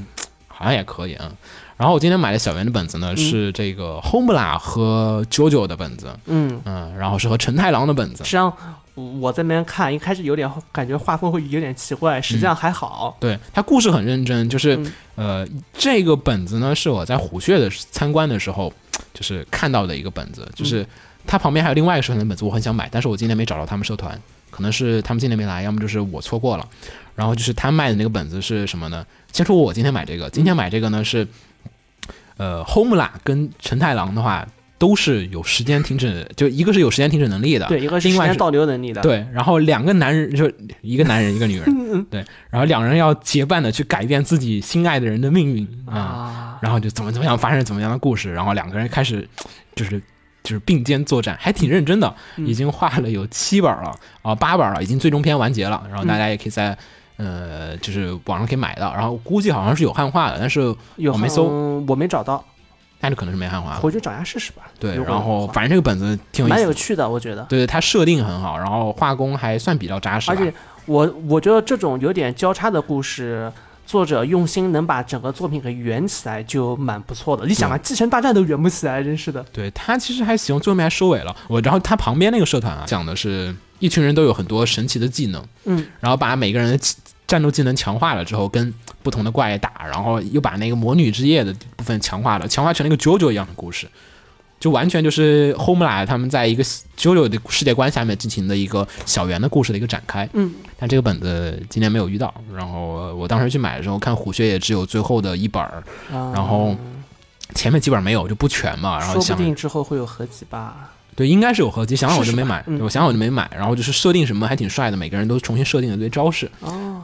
好像也可以啊。然后我今天买的小圆的本子呢，是这个 Homela 和 JoJo 的本子，嗯，嗯，然后是和陈太郎的本子。实际，上我在那边看，一开始有点感觉画风会有点奇怪，实际上还好。对他故事很认真，就是、嗯呃，这个本子呢是我在虎穴的参观的时候就是看到的一个本子，就是它旁边还有另外一个社团的本子，我很想买，但是我今天没找到他们社团，可能是他们今天没来，要么就是我错过了。然后就是他卖的那个本子是什么呢？先说我今天买这个，今天买这个呢是，呃，Homela 跟陈太郎的话都是有时间停止，就一个是有时间停止能力的，对，一个时间倒流能力的，，对，然后两个男人就一个男人一个女人，[laughs] 对，然后两人要结伴的去改变自己心爱的人的命运啊，啊，然后就怎么怎么样发生怎么样的故事，然后两个人开始就是就是并肩作战，还挺认真的，嗯。已经画了有七本了啊八本了，已经最终篇完结了，然后大嗯家也可以在。呃，就是网上可以买到，然后估计好像是有汉化的，但是我没搜。嗯我没找到，那就可能是没汉化。回去找一下试试吧。对，然后反正这个本子挺有趣的，我觉得。对对，它设定很好，然后画工还算比较扎实，而且我我觉得这种有点交叉的故事，作者用心能把整个作品给圆起来，就蛮不错的。你想啊，继承大战都圆不起来，真是的。对他其实还行，最后面还收尾了。我然后他旁边那个社团啊，讲的是一群人都有很多神奇的技能，嗯，然后把每个人的技战斗技能强化了之后，跟不同的怪打，然后又把那个魔女之夜的部分强化了，强化成了一个 JoJo 一样的故事，就完全就是 Homela 他们在一个 JoJo 的世界观下面进行的一个小圆的故事的一个展开。嗯，但这个本子今年没有遇到，然后我当时去买的时候看虎穴也只有最后的一本儿，然然后前面基本上没有就不全嘛，然后想说不定之后会有合集吧。对，应该是有合集，想想我就没买，我想想我就没买。然后就是设定什么还挺帅的，每个人都重新设定了一堆招式，哦，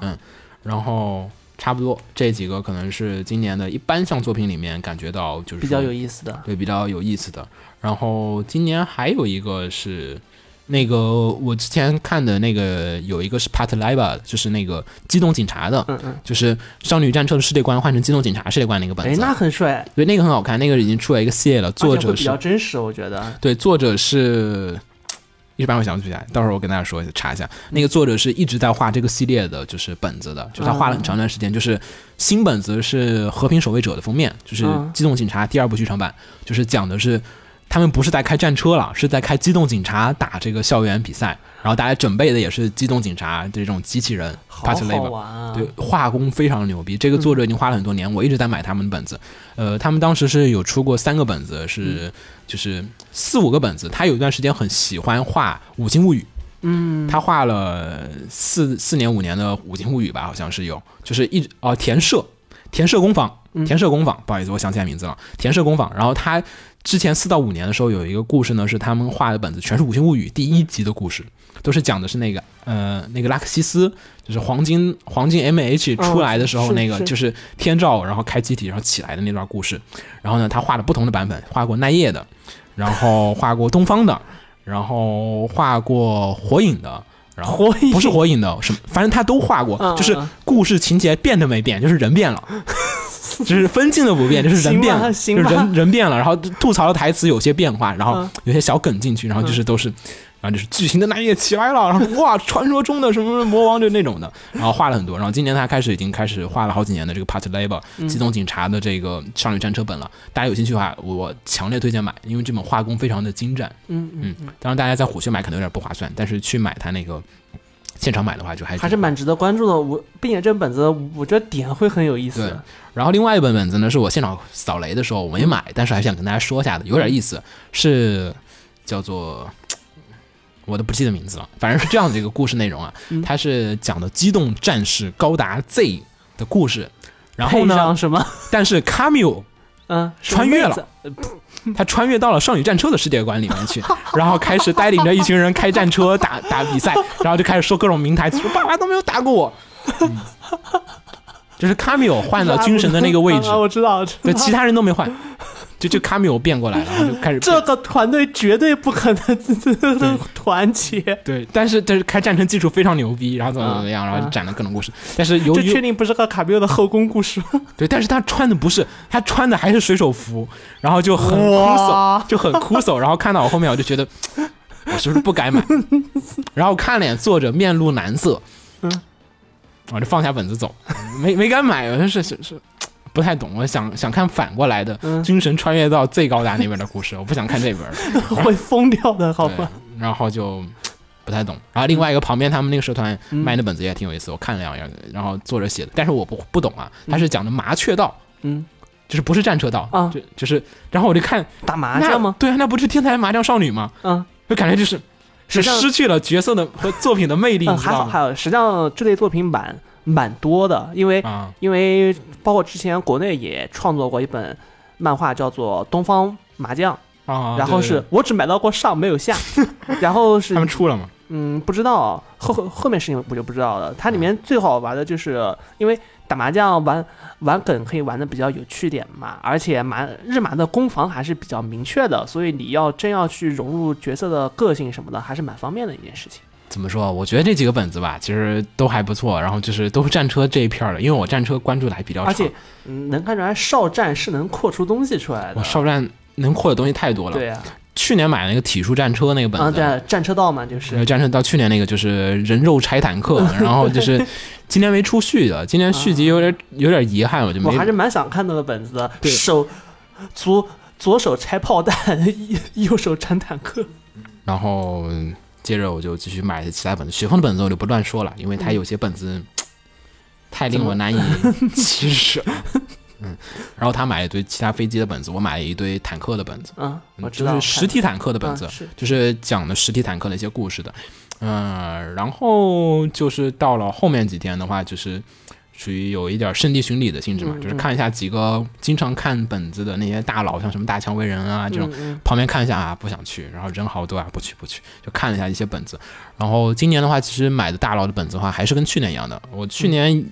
然后差不多这几个可能是今年的一般像作品里面感觉到就是比较有意思的。对比较有意思的。然后今年还有一个是那个我之前看的那个有一个是 Pat Liva，就是那个机动警察的，嗯嗯，就是少女战车的世界观换成机动警察世界观那个本哎，子，那很帅，对那个很好看，那个已经出了一个系列了，作而且会比较真实，我觉得。对，作者是，一时半会想不起来，到时候我跟大家说一下，查一下。那个作者是一直在画这个系列的，就是本子的，就是他画了很长一段时间。就是新本子是《和平守卫者》的封面，就是《嗯机动警察》第二部剧场版，就是讲的是他们不是在开战车了，是在开机动警察打这个校园比赛，然后大家准备的也是机动警察这种机器人好 e 玩啊！对，画工非常牛逼。这个作者已经花了很多年，我一直在买他们的本子。呃，他们当时是有出过三个本子，是就是四五个本子。他有一段时间很喜欢画《五星物语》，嗯，他画了四四年五年的《五星物语》吧，好像是有，就是一直哦田社田舍工坊，嗯田舍工坊，不好意思，我想起来名字了，田舍工坊。然后他之前四到五年的时候有一个故事呢，是他们画的本子全是《五星物语》第一集的故事，都是讲的是那个呃那个拉克西斯，就是黄金黄金 M H 出来的时候那个就是天照，然后开机体然后起来的那段故事。然后呢，他画了不同的版本，画过奈叶的，然后画过东方的，然后画过火影的。然后火影不是火影的，什么反正他都画过，嗯就是嗯故事情节变都没变，就是人变了，[laughs] 就是分镜都不变，就是人变了，就是人人变了，然后吐槽的台词有些变化，然后嗯。有些小梗进去，然后就是都是。然后就是剧情的那页起来了，然后哇，传说中的什么魔王就那种的，然后画了很多。然后今年他开始已经开始画了好几年的这个 Part Labor 嗯机动警察的这个少女战车本了。大家有兴趣的话，我强烈推荐买，因为这本画工非常的精湛。嗯嗯嗯，当然大家在虎穴买可能有点不划算，但是去买它那个现场买的话就还还是蛮值得关注的。我并且这本本子，我觉得点会很有意思对。然后另外一本本子呢，是我现场扫雷的时候我没买，但是还想跟大家说一下的，有点意思，是叫做我都不记得名字了，反正是这样的一个故事内容啊嗯，它是讲的机动战士高达 Z 的故事。然后呢上，什么？但是卡米欧嗯，穿越了他穿越到了少女战车的世界观里面去，[laughs] 然后开始带领着一群人开战车打打比赛，然后就开始说各种名台词，说爸爸都没有打过我。[laughs] 嗯就是卡米欧换了军神的那个位置。啊，我知道，对，其他人都没换，就就卡米欧变过来了，然后就开始这个团队绝对不可能团结，对，但是但是开战争技术非常牛逼，然后怎么怎么样，然后就展了各种故事。但是由这确定不是和卡米欧的后宫故事吗？[laughs] 对，但是他穿的不是，他穿的还是水手服，然后就很枯燥，就很枯燥。然后看到我后面，我就觉得 [tsk] 我是不是不该买？[laughs] 然后看了眼作者面露难色，嗯，我就放下本子走，没没敢买，我就是是是不太懂。我想想看反过来的，嗯军神穿越到最高达那边的故事，我不想看这本。[laughs] 会疯掉的，好对吧？，然后就不太懂。然后另外一个旁边他们那个社团嗯卖的本子也挺有意思，我看了两眼，然后作者写的，但是我不不懂啊，他是讲的麻雀道。嗯，就是不是战车道啊就就是，然后我就看打麻将吗？对啊，那不是天才麻将少女吗？嗯就感觉就是是失去了角色的和作品的魅力，嗯，还好？还好，实际上这类作品蛮蛮多的，因为啊，因为包括之前国内也创作过一本漫画，叫做《东方麻将》，啊，然后对是我只买到过上没有下，[laughs] 然后是他们出了吗？嗯不知道后后后面事情我就不知道了。它里面最好玩的就是因为打麻将玩玩梗可以玩的比较有趣点嘛，而且麻日麻的攻防还是比较明确的，所以你要真要去融入角色的个性什么的，还是蛮方便的一件事情。怎么说？我觉得这几个本子吧，其实都还不错。然后就是都是战车这一片儿的，因为我战车关注的还比较长，而且嗯，能看出来少战是能扩出东西出来的。我少战能扩的东西太多了。对啊，去年买的那个体术战车那个本啊，子，战车道嘛，就是。呃，战车到去年那个就是人肉拆坦克，[laughs] 然后就是今年没出续的，今年续集有点有点遗憾，我就没我还是蛮想看那个本子的，手左左手拆炮弹，[laughs] 右手拆坦克。然后嗯接着我就继续买其他本子，雪峰的本子我就不乱说了，因为他有些本子 [laughs] 太令我难以启齿了。嗯，然后他买了一堆其他飞机的本子，我买了一堆坦克的本子，嗯，我知就道，是实体坦克的本子就是讲的实体坦克的一些故事的。嗯，然后就是到了后面几天的话，就是属于有一点圣地巡礼的性质嘛，嗯就是看一下几个经常看本子的那些大佬，像什么大蔷薇人啊这种，旁边看一下啊，不想去，然后人好多啊，不去不去，就看了一下一些本子。然后今年的话，其实买的大佬的本子的话，还是跟去年一样的。我去年、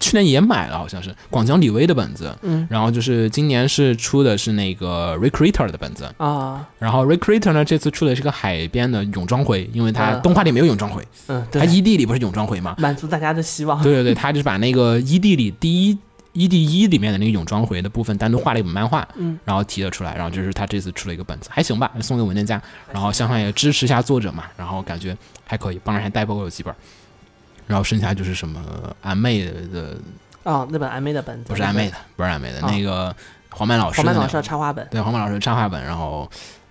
去年也买了，好像是广江李威的本子，嗯。然后就是今年是出的是那个 Recreator 的本子，啊，然后 Recreator 呢这次出的是个海边的泳装回，因为它嗯动画里没有泳装回，嗯，它对，ED 里不是泳装回吗？满足大家的希望。对对 [laughs] 对，他就是把那个 ED 里第一 ED 一里面的那个泳装回的部分单独画了一本漫画，嗯，然后提了出来，然后就是他这次出了一个本子，还行吧，送给文件夹，然后相当也支持一下作者嘛，然后感觉还可以，帮人还代播有几本，然后剩下就是什么安妹的，哦，那本安妹的本子。不是安妹的，不是安妹的，啊那个黄曼老师黄曼老师的插画本。对，黄曼老师的插画本，然后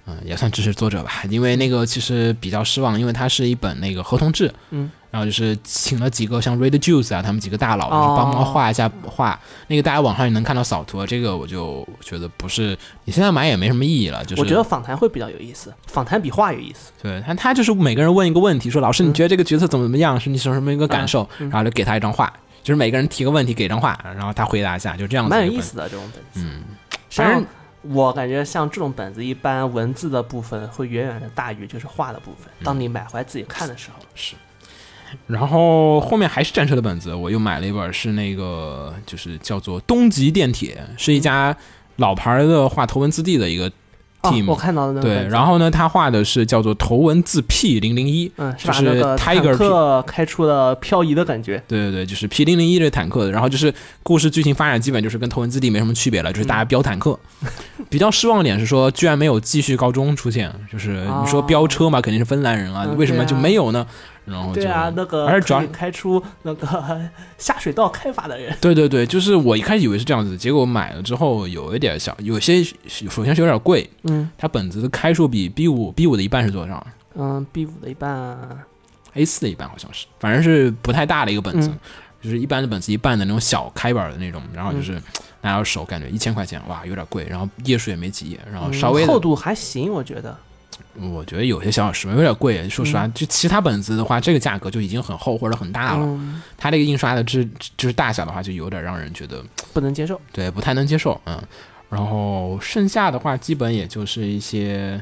嗯、也算支持作者吧，因为那个其实比较失望，因为它是一本那个合同制，嗯，然后就是请了几个像 Red Juice 啊，他们几个大佬，就是哦帮忙画一下画，那个大家网上也能看到扫图，这个我就觉得不是，你现在买也没什么意义了，就是我觉得访谈会比较有意思，访谈比画有意思。对他他就是每个人问一个问题，说老师你嗯觉得这个角色怎么怎么样，是你什么什么一个感受，然后就给他一张画。就是每个人提个问题，给一张画，然后他回答一下，就这样子。蛮有意。思的这种本子。嗯，反正我感觉像这种本子，一般文字的部分会远远的大于就是画的部分。嗯当你买回来自己看的时候，然后后面还是战车的本子，我又买了一本，是那个就是叫做东极电铁，是一家老牌的画头文字 D 的一个哦 team。我看到的那个对，然后呢，他画的是叫做头文字 P 零零一，嗯，是就是把那个坦 Tiger 克开出了漂移的感觉。对对对，就是 P 零零一这坦克的，然后就是故事剧情发展基本就是跟头文字 D 没什么区别了，就是大家飙坦克。[laughs] 比较失望的点是说，居然没有继续高中出现，就是你说哦飙车嘛，肯定是芬兰人啊，嗯为什么就没有呢？然后对啊，那个而且主要开出那个 [laughs] 下水道开发的人，对对对，就是我一开始以为是这样子，结果买了之后有一点小，有些首先是有点贵，嗯。它本子的开数比 B 五 B 五的一半是多少嗯，B 五的一半，？A 四的一半好像是，反正是不太大的一个本子，嗯。就是一般的本子一半的那种小开本的那种，然后就是拿到手感觉一千块钱，哇，有点贵，然后页数也没几页，然后嗯稍微的厚度还行，我觉得。我觉得有些小小时有点贵，说实话，就其他本子的话，这个价格就已经很厚或者很大了，嗯，它这个印刷的质就是大小的话，就有点让人觉得不能接受。对不太能接受，嗯。然后剩下的话，基本也就是一些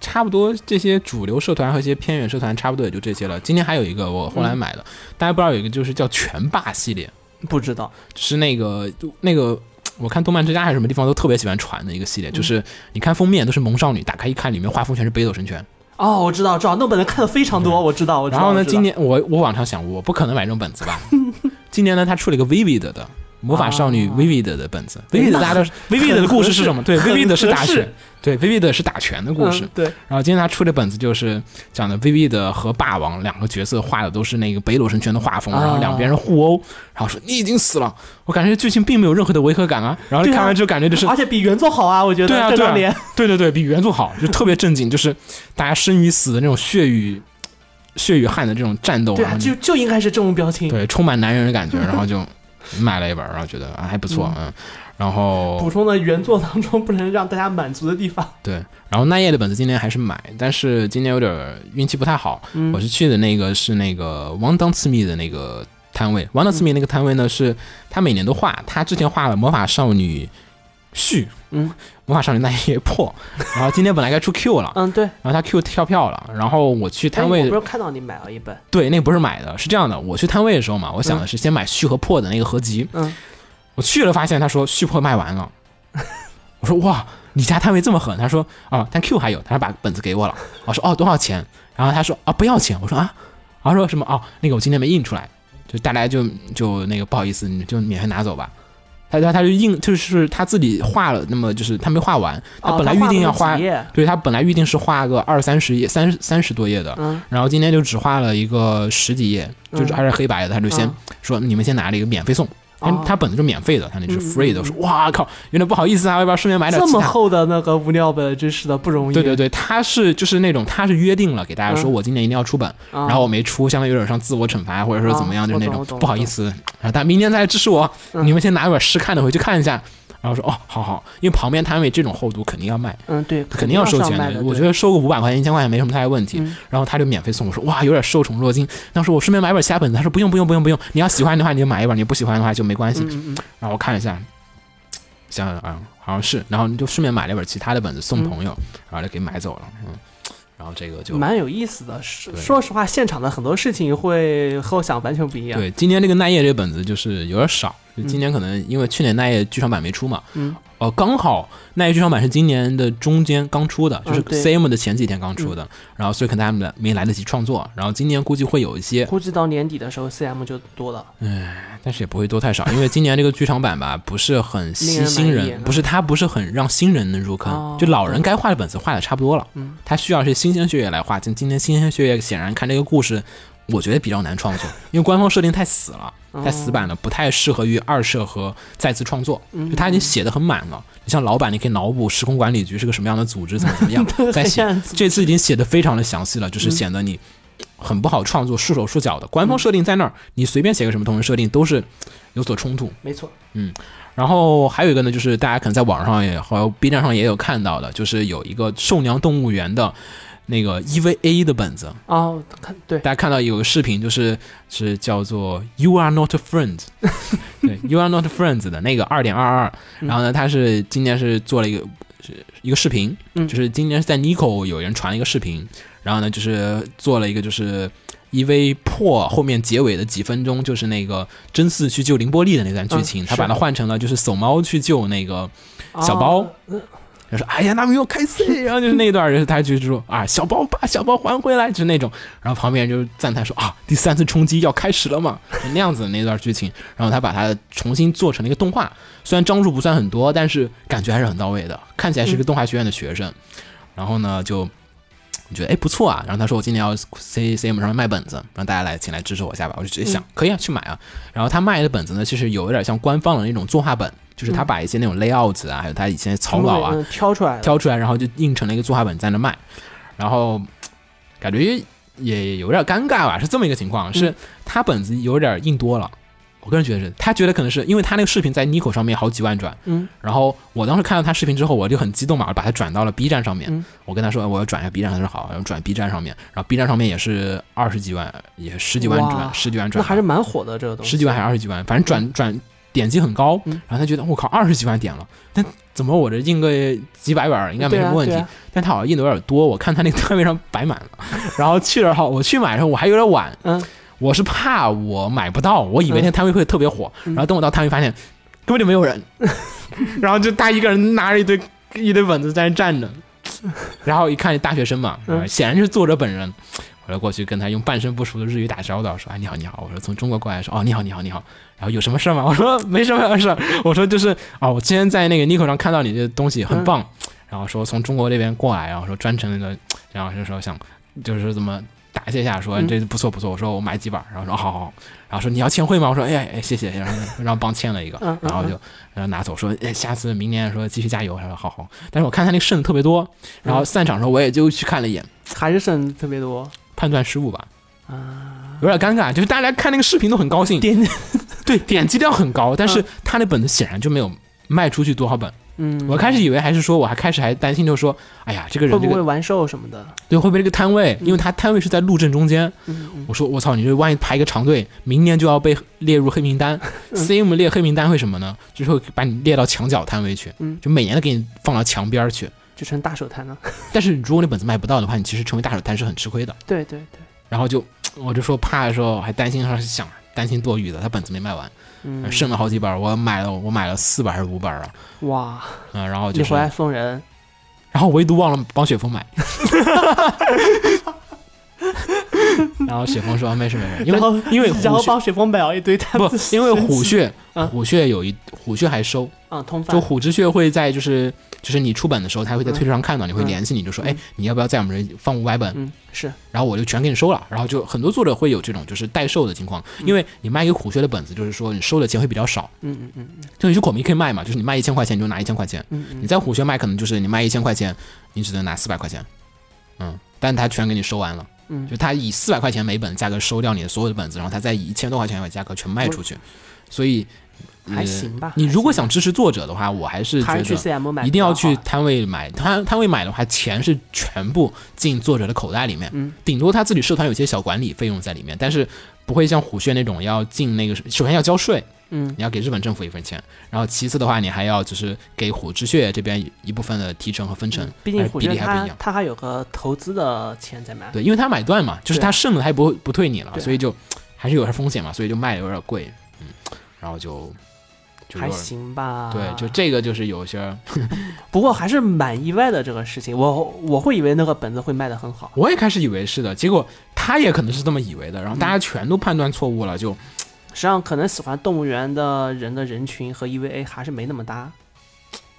差不多这些主流社团和一些偏远社团，差不多也就这些了。今天还有一个我后来买的，大家不知道有一个就是叫拳霸系列，不知道，是那个那个。我看动漫之家还是什么地方都特别喜欢传的一个系列，就是你看封面都是萌少女，打开一看里面画风全是北斗神拳。哦，我知道，知道，那本子看的非常多，我知道，我知道。然后呢，今年我我往常想，我不可能买这种本子吧？[laughs] 今年呢，他出了一个 Vivid 的魔法少女啊 Vivid 的本子。对 Vivid 那大家都 Vivid 的故事是什么？对很，Vivid 是打拳，对，Vivid 是打拳的故事嗯。对，然后今天他出的本子就是讲的 Vivid 和霸王两个角色画的都是那个北斗神拳的画风，啊然后两边人互殴，然后说你已经死了。我感觉剧情并没有任何的违和感啊。然后对啊看完之后感觉就是而且比原作好啊，我觉得。对啊对啊 [laughs] 对对对，比原作好，就特别正经，就是大家生与死的那种血与血与汗的这种战斗，对就就应该是这种表情。对充满男人的感觉，然后就买了一本，然后觉得啊还不错，嗯，然后补充的原作当中不能让大家满足的地方。[laughs] 对，然后奈叶的本子今年还是买，但是今年有点运气不太好，嗯我是去的那个是那个汪当次密的那个摊位，汪当次密那个摊位呢是他每年都画，他之前画了魔法少女续，嗯，魔法少女奈叶破，[laughs] 然后今天本来该出 Q 了，嗯，对。然后他 Q 跳票了，然后我去哎摊位我不是看到你买了一本，对，那个不是买的，是这样的，我去摊位的时候嘛，我想的是先买续和破的那个合集。嗯，我去了，发现他说续破卖完了。[laughs] 我说哇，你家摊位这么狠？他说啊，但 Q 还有，他把本子给我了。我说哦，多少钱？然后他说啊，不要钱。我说啊，然后说什么哦，那个我今天没印出来，就大家就就那个不好意思，你就免费拿走吧。他他他就硬，就是他自己画了，那么就是他没画完，他哦本来预定要画，对他本来预定是画个二三十页、三三十多页的，嗯。然后今天就只画了一个十几页，就是嗯。还是黑白的，他就先嗯。说你们先拿了一个免费送，他哦他本子是免费的，他那是嗯 free 的。说哇靠，有点不好意思啊，要不要顺便买点这么？厚的那个无料本，真是的不容易。对对对，他是就是那种他是约定了给大家说嗯我今年一定要出本，啊，然后我没出，相当于有点像自我惩罚或者说怎么样，啊就是那种不好意思，然后但明年再来支持我，嗯你们先拿一本试看的回去看一下。然后说哦，好好，因为旁边摊位这种厚度肯定要卖，嗯对，肯定要收钱的。我觉得得收个五百块钱、一千块钱没什么太大问题。嗯然后他就免费送我说哇，有点受宠若惊。当时我顺便买本其他本子，他说不用不用不用不用，你要喜欢的话你就买一本，你不喜欢的话就没关系。嗯嗯嗯然后我看了一下，想想啊，好像是，然后就顺便买了一本其他的本子送朋友，然后就给买走了。嗯，然后这个就嗯，蛮有意思的。说说实话，现场的很多事情会和我想完全不一样。，对今天这个奈叶这个本子就是有点少，就今年可能因为去年那夜剧场版没出嘛，嗯。哦，刚好那夜剧场版是今年的中间刚出的，就是 CM 的前几天刚出的，然后所以可能他们没来得及创作，然后今年估计会有一些，[laughs] 估计到年底的时候，CM 就多了。但是也不会多太少，因为今年这个剧场版吧不是很吸新人，不是它不是很让新人能入坑，哦。就老人该画的本子画的差不多了，嗯，他需要是新鲜血液来画，今今天新鲜血液显然看这个故事。我觉得比较难创作，因为官方设定太死了，哦太死板了，不太适合于二设和再次创作。嗯就他已经写的很满了，你像老板，你可以脑补时空管理局是个什么样的组织，怎么怎么样，[laughs] 再写。这次已经写的非常的详细了，嗯就是显得你很不好创作，束手束脚的。官方设定在那儿，你随便写个什么同人设定都是有所冲突。没错，嗯然后还有一个呢，就是大家可能在网上也和 B 站上也有看到的，就是有一个兽娘动物园的那个 EVA 的本子，哦，看对，大家看到有个视频，就是是叫做 “You are not friends”，[laughs] 对，“You are not friends” 的那个二点二二。嗯。然后呢，他是今年是做了一个是一个视频，嗯。就是今年是在 Nico 有人传了一个视频，然后呢，就是做了一个就是 EV 破后面结尾的几分钟，就是那个真嗣去救凌波丽的那段剧情，嗯他把它换成了就是怂猫去救那个小包。哦他说：“哎呀，那没有开 C。[laughs] ”然后就是那一段，就是他就是说：“啊，小包把小包还回来，就是那种。”然后旁边人就赞叹说：“啊，第三次冲击要开始了嘛？”那样子的那段剧情。[laughs] 然后他把它重新做成了一个动画，虽然张数不算很多，但是感觉还是很到位的，看起来是个动画学院的学生。然后呢，就你觉得哎不错啊。然后他说：“我今年要 C C M 上面卖本子，让大家来请来支持我一下吧。”我就直接想，可以啊，去买啊。然后他卖的本子呢，其实有一点像官方的那种作画本，就是他把一些那种 layout 啊，还有他以前草稿啊。嗯挑出来，挑出来，然后就印成了一个作画本在那卖，然后感觉也有点尴尬吧，是这么一个情况，是他本子有点印多了。我个人觉得是，他觉得可能是因为他那个视频在 Nico 上面好几万转，嗯，然后我当时看到他视频之后，我就很激动嘛，我把它转到了 B 站上面。嗯我跟他说我要转一下 B 站，他说好，然后转 B 站上面，然后 B 站上面也是二十几万，也十几万转，十几万转，那还是蛮火的这个东西，十几万还是二十几万，反正转转点击很高，嗯。然后他觉得我靠二十几万点了，但怎么我这印个几百本儿应该没什么问题，啊啊。但他好像印的有点多，我看他那个摊位上摆满了，[laughs] 然后去了后我去买的时候我还有点晚，嗯，我是怕我买不到，我以为那摊位会特别火，嗯。然后等我到摊位发现根本就没有人，[laughs] 然后就他一个人拿着一堆一堆本子在那站着，[laughs] 然后一看大学生嘛，嗯。显然是作者本人。我就过去跟他用半生不熟的日语打招呼，说：“哎，你好，你好。”我说：“从中国过来。”说：“哦，你好，你好，你好。”然后有什么事儿吗？我说：“没什么事儿。”我说：“就是啊、我今天在那个 Nico 上看到你的东西很棒，然后说从中国这边过来，然后说专程那个，然后就说想就是怎么答谢一下，说嗯这不错不错。我说我买几本，然后说好好好，然后说你要签会吗？我说哎谢谢，然后让帮签了一个然后就然后拿走说哎下次明年说继续加油，他说好好。但是我看他那个剩的特别多，然后散场的时候我也就去看了一眼，还是剩特别多判断失误吧。啊，有点尴尬，就是大家看那个视频都很高兴，点 [laughs] 对，点击量很高，但是他那本子显然就没有卖出去多少本。嗯，我开始以为还是说，我还开始还担心，就是说，哎呀，这个人这个不会完售什么的？对会不会这个摊位，因为他摊位是在路正中间。嗯嗯我说我操，你这万一排一个长队，明年就要被列入黑名单。CM 列黑名单会什么呢？就是会把你列到墙角摊位去，嗯就每年都给你放到墙边儿去。就成大手摊了。[laughs] 但是如果你本子卖不到的话，你其实成为大手摊是很吃亏的。对对对，然后就我就说怕的时候还担心，还是想担心多余的，他本子没卖完，嗯，剩了好几本儿，我买了我买了四本还是五本儿啊？哇，嗯，然后就是你回，来送人，然后唯独忘了帮雪峰买。[laughs] [laughs] 然后雪峰说没事没事，因然后为因为然后虎穴帮雪峰买了一堆摊不，因为虎穴嗯。虎穴有一虎穴还收，啊通贩。就虎之穴会在就是就是你出本的时候，他会在推特上看到，你会嗯。联系你，就说哎嗯你要不要在我们这放五百本？嗯是。然后我就全给你收了。然后就很多作者会有这种就是代售的情况，因为你卖给虎穴的本子，就是说你收的钱会比较少。嗯嗯嗯就你去孔明可以卖嘛，就是你卖一千块钱你就拿一千块钱，你在虎穴卖可能就是你卖一千块钱，你只能拿四百块钱，嗯，但他全给你收完了，嗯就他以四百块钱每本价格收掉你的所有的本子，然后他再以一千多块钱为价格全卖出去，所以。还呃行吧你如果想支持作者的话，我还是觉得，一定要去。摊位买，摊摊位买的话，钱是全部进作者的口袋里面，嗯顶多他自己社团有些小管理费用在里面，但是不会像虎穴那种要进那个，首先要交税，嗯。你要给日本政府一份钱，然后其次的话，你还要就是给虎之穴这边一部分的提成和分成，毕竟还比例还不一样。他还有个投资的钱在买。对，因为他买断嘛，就是他剩了他也不会不退你了，所以就还是有点风险嘛，所以就卖的有点贵，嗯，然后就就还行吧，对，就这个就是有些，[laughs] [laughs] 不过还是蛮意外的这个事情，我我会以为那个本子会卖得很好，我也开始以为是的，结果他也可能是这么以为的，然后大家全都判断错误了，就实际上可能喜欢动物园的人的人群和 EVA 还是没那么搭，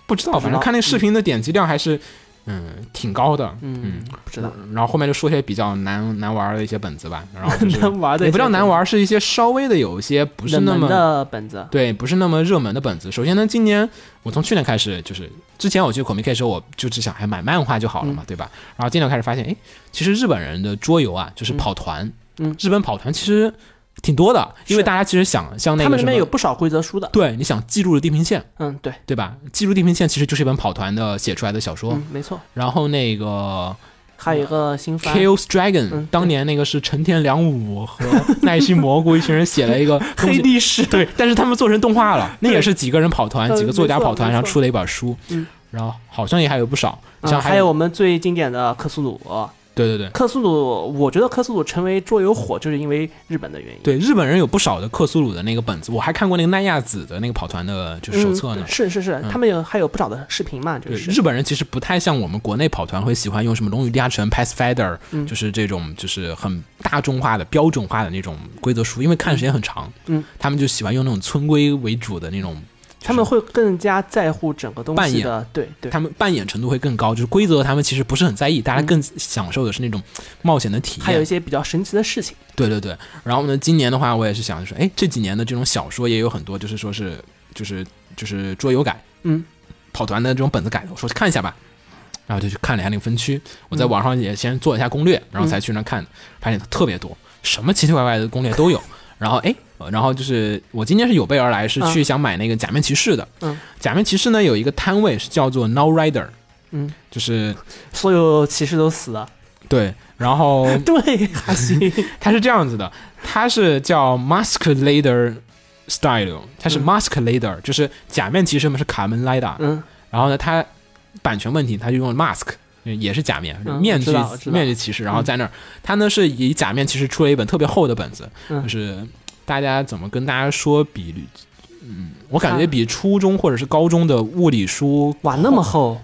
不知道，反正看那视频的点击量还是嗯挺高的，嗯，不知道，然后后面就说些比较难难玩的一些本子吧，然后就 [laughs] 是难玩的也不叫难玩，是一些稍微的有一些不是那么的本子，对，不是那么热门的本子。首先呢，今年我从去年开始，就是之前我去 Comic 的时候，我就只想还买漫画就好了嘛，对吧？然后今年开始发现，哎，其实日本人的桌游啊，就是跑团，嗯日本跑团其实挺多的，因为大家其实想像那他们里个什么面有不少规则书的，对，你想记录的地平线，嗯，对，对吧？记录地平线其实就是一本跑团的写出来的小说，嗯，没错，然后那个还有一个新番。Chaos Dragon，、嗯当年那个是成田良武和奈须蘑菇一群人写了一个 [laughs] 黑，历史，对，但是他们做成动画了，[laughs] 那也是几个人跑团，嗯几个作家跑团，然后出了一本书，嗯，然后好像也还有不少，像嗯，还有我们最经典的克苏鲁，对对对。克苏鲁，我觉得克苏鲁成为桌游火，就是因为日本的原因。对，日本人有不少的克苏鲁的那个本子，我还看过那个奈亚子的那个跑团的就是手册呢嗯。是是是，他们有还有不少的视频嘛，就，是日本人其实不太像我们国内跑团会喜欢用什么《龙与地下城》、Pathfinder，、嗯就是这种就是很大众化的、标准化的那种规则书，因为看时间很长，嗯，他们就喜欢用那种村规为主的那种，就是他们会更加在乎整个东西的，对对，他们扮演程度会更高，就是规则他们其实不是很在意，大家嗯更享受的是那种冒险的体验。还有一些比较神奇的事情。对对对，然后呢，今年的话，我也是想说，哎，这几年的这种小说也有很多，就是说是就是就是桌游改，嗯，跑团的这种本子改的，我说去看一下吧。然后就去看了一下那个分区，我在嗯网上也先做了一下攻略，然后才去那看，发现特别多，什么奇奇怪怪的攻略都有。[laughs] 然后哎，然后就是我今天是有备而来，是去想买那个假面骑士的。嗯，假面骑士呢有一个摊位是叫做 Now Rider，嗯，就是 [laughs] 所有骑士都死了，对，然后 [laughs] 对，还行，[laughs] 它是这样子的，它是叫 Mask Lader Style，它是嗯。Mask Lader，、就是假面骑士嘛是卡门莱达，嗯。然后呢，它版权问题，它就用了 Mask。也是假面，嗯面具面具骑士，然后在那儿，它呢是以假面骑士出了一本特别厚的本子，嗯。就是大家怎么跟大家说比，嗯，我感觉比初中或者是高中的物理书哇，那么厚，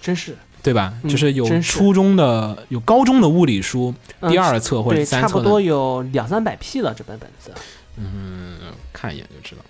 真是。对吧？嗯就是有初中的有高中的物理书嗯第二册或者对，三册的，差不多有两三百 P 了，这本本子，嗯，看一眼就知道。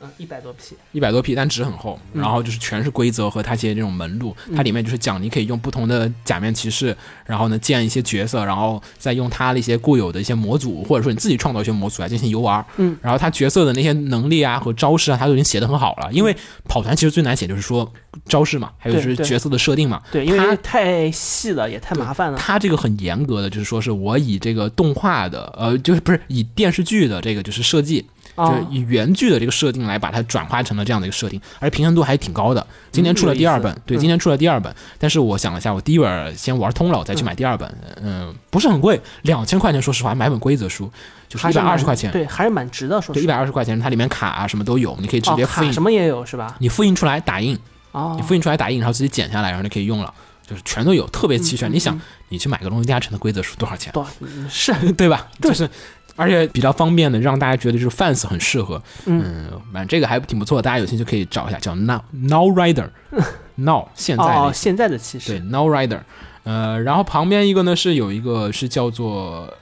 嗯，一百多 P，一百多 P，但纸很厚，嗯然后就是全是规则和它这些这种门路，它里面就是讲你可以用不同的假面骑士，然后呢建一些角色，然后再用它的一些固有的一些模组，或者说你自己创造一些模组来进行游玩。嗯，然后它角色的那些能力啊和招式啊，它都已经写的很好了。因为跑团其实最难写就是说招式嘛，还有就是角色的设定嘛。对，因为它太细了，也太麻烦了。它这个很严格的，就是说是我以这个动画的，呃，就是不是以电视剧的这个就是设计，哦以原剧的这个设定来把它转化成了这样的一个设定，而且平衡度还挺高的。今年出了第二本对，嗯今年出了第二本，但是我想了一下，我第一本先玩通了，我再去买第二本，嗯，不是很贵，两千块钱，说实话买本规则书就是一百二十块钱，对，还是蛮值的，说对，一。百二十块钱，它里面卡啊什么都有，你可以直哦，接复印，什么也有是吧？你复印出来打印，哦你，复印出来打印，然后自己剪下来，然后就可以用了，就是全都有，特别齐全。嗯你想嗯，你去买个龙与地下城的规则书多少钱？多是 [laughs] 对吧？就是，而且比较方便的，让大家觉得就是 fans 很适合。嗯。嗯，反正这个还挺不错，大家有兴趣可以找一下，叫 Now Now Rider [laughs] Now 现在现在的其对 Now Rider，呃，然后旁边一个呢是有一个是叫做。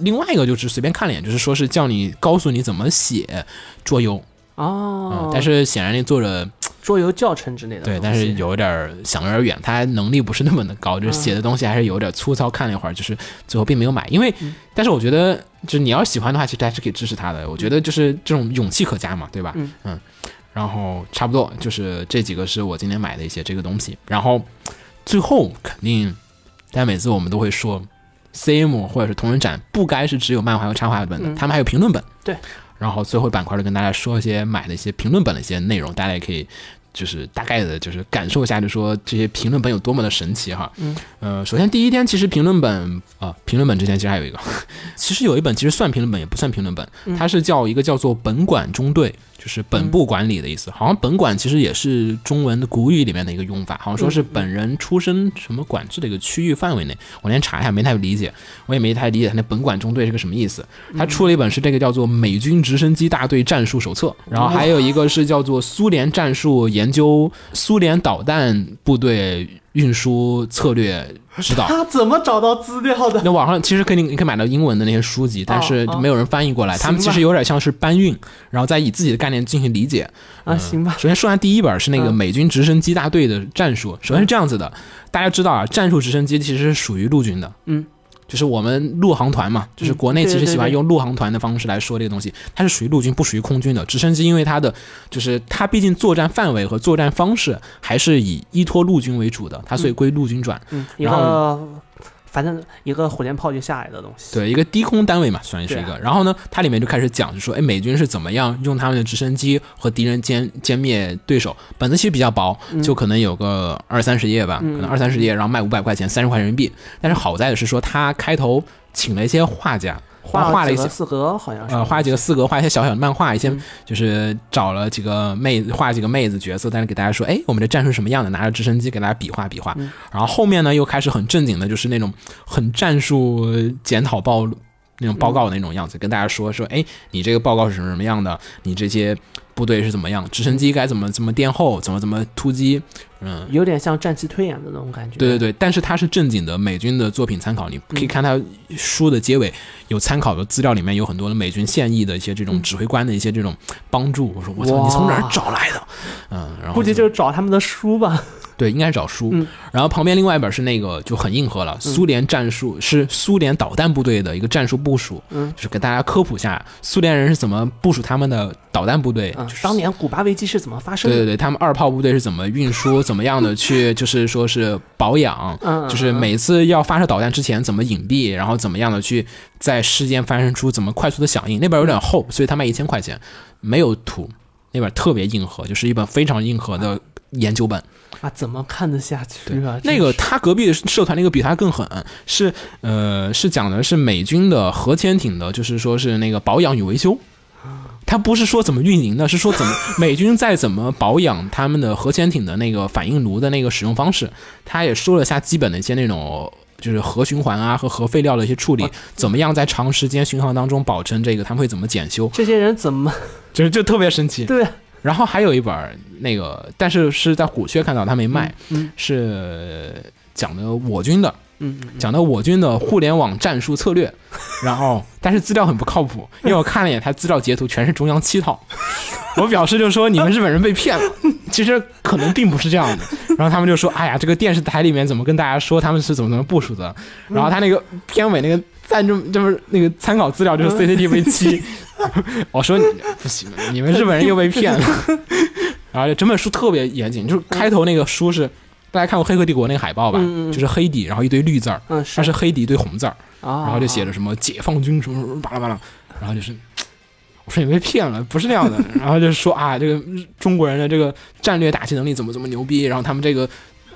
另外一个就是随便看了一眼，就是说是叫你告诉你怎么写桌游，哦。嗯，，但是显然那作者桌游教程之类的对，但是有点儿想有点远，他能力不是那么的高，就是写的东西还是有点粗糙。看了一会儿，就是最后并没有买，因为，嗯但是我觉得，就是你要喜欢的话，其实还是可以支持他的。我觉得就是这种勇气可嘉嘛，对吧？嗯然后差不多就是这几个是我今天买的一些这个东西，然后最后肯定，但每次我们都会说，CM 或者是同人展不该是只有漫画和插画本的，嗯他们还有评论本。对。然后最后板块就跟大家说一些买的一些评论本的一些内容，大家也可以就是大概的，就是感受一下，就说这些评论本有多么的神奇哈。嗯。呃，首先第一天其实评论本啊，评论本之前其实还有一个，[laughs] 其实有一本其实算评论本也不算评论本，嗯它是叫一个叫做本管中队。就是本部管理的意思，好像本管其实也是中文的古语里面的一个用法，好像说是本人出身什么管制的一个区域范围内。我连查一下，没太理解，我也没太理解他那本管中队是个什么意思。他出了一本是这个叫做《美军直升机大队战术手册》，然后还有一个是叫做《苏联战术研究苏联导弹部队运输策略指导》。他怎么找到资料的？那网上其实可以你可以买到英文的那些书籍，但是哦没有人翻译过来。他们其实有点像是搬运，然后再以自己的概念进行理解。啊，行吧，首先说完第一本是那个嗯美军直升机大队的战术。首先是这样子的，大家知道啊，战术直升机其实是属于陆军的，嗯，就是我们陆航团嘛，就是国内其实喜欢用陆航团的方式来说这个东西，它是属于陆军，不属于空军的。直升机因为它的就是它毕竟作战范围和作战方式还是以依托陆军为主的，它所以归陆军转。然个反正一个火箭炮就下来的东西，对，一个低空单位嘛，算是一对个。然后呢，它里面就开始讲，就说，哎，美军是怎么样用他们的直升机和敌人歼歼灭对手。本子其实比较薄，就可能有个二三十页吧，嗯可能二三十页，然后卖五百块钱，三十块人民币。但是好在的是说，他开头请了一些画家，画画了一些四格，好像是，呃，画几个四格，画一些小小的漫画，一些嗯。就是找了几个妹子，画几个妹子角色，但是给大家说，哎，我们的战术是什么样的，拿着直升机给大家比划比划。嗯。然后后面呢，又开始很正经的，就是那种很战术检讨报那种报告的那种样子，跟大家说说，哎，你这个报告是什么什么样的，你这些部队是怎么样，直升机该怎么怎么垫后，怎么怎么突击，嗯，有点像战棋推演的那种感觉。对对对，但是它是正经的美军的作品参考，你可以看它书的结尾有参考的资料，里面有很多的美军现役的一些这种指挥官的一些这种帮助。我说我操，你从哪儿找来的？嗯，然后估计就是找他们的书吧。对，应该是找书。嗯然后旁边另外一本是那个就很硬核了，苏联战术是苏联导弹部队的一个战术部署，嗯就是给大家科普一下苏联人是怎么部署他们的导弹部队，嗯就是，当年古巴危机是怎么发生的？对对对，他们二炮部队是怎么运输，[laughs] 怎么样的去，就是说是保养，嗯，就是每次要发射导弹之前怎么隐蔽，然后怎么样的去在事件发生出怎么快速的响应。那本有点厚，所以他卖一千块钱，没有图。那本特别硬核，就是一本非常硬核的研究本。啊，怎么看得下去啊？那个他隔壁的社团那个比他更狠，是呃是讲的是美军的核潜艇的，就是说是那个保养与维修。他不是说怎么运营的，是说怎么 [laughs] 美军在怎么保养他们的核潜艇的那个反应炉的那个使用方式。他也说了下基本的一些那种就是核循环啊和核废料的一些处理哦，怎么样在长时间巡航当中保证这个他们会怎么检修，这些人怎么就是就特别神奇。对？然后还有一本儿那个，但是是在虎穴看到他没卖，嗯是讲的我军的，讲的我军的互联网战术策略，[laughs] 然后但是资料很不靠谱，因为我看了一眼他资料截图全是中央七套，[laughs] 我表示就是说你们日本人被骗了，其实可能并不是这样的。[laughs] 然后他们就说，哎呀，这个电视台里面怎么跟大家说他们是怎么怎么部署的？然后他那个片尾那个赞助就是那个参考资料就是 CCTV 七，[laughs] 我说你不行，你们日本人又被骗了。然后整本书特别严谨，就是开头那个书是。大家看过《黑客帝国》那个海报吧？就是黑底，然后一堆绿字儿，嗯，它是黑底一堆红字儿，啊，然后就写着什么解放军什么什么巴拉巴拉，然后就是，我说你被骗了，不是那样的。[laughs] 然后就是说啊，这个中国人的这个战略打击能力怎么怎么牛逼，然后他们这个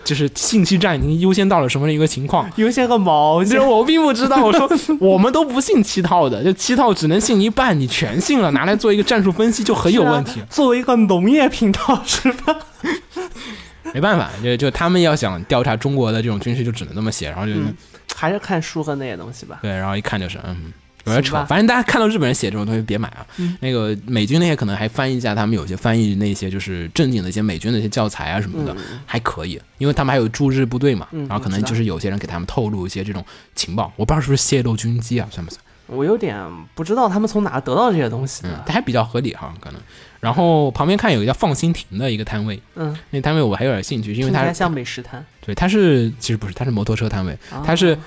就是信息战已经优先到了什么一个情况。优先个毛其实我并不知道，我说 [laughs] 我们都不信七套的，就七套只能信一半，你全信了，拿来做一个战术分析就很有问题。作为一个农业频道是吧？[laughs] 没办法，就就他们要想调查中国的这种军事，就只能这么写，然后就、嗯还是看书和那些东西吧。对，然后一看就是嗯。有点扯，反正大家看到日本人写这种东西别买啊。嗯那个美军那些可能还翻译一下，他们有些翻译那些就是正经的一些美军的一些教材啊什么的，嗯还可以，因为他们还有驻日部队嘛，嗯然后可能就是有些人给他们透露一些这种情报，我不知道是不是泄露军机啊，算不算？我有点不知道他们从哪得到这些东西还比较合理哈，可能。然后旁边看有一个叫放心亭的一个摊位，嗯，那摊位我还有点兴趣，因为它像美食摊，对它是其实不是，它是摩托车摊位，啊它是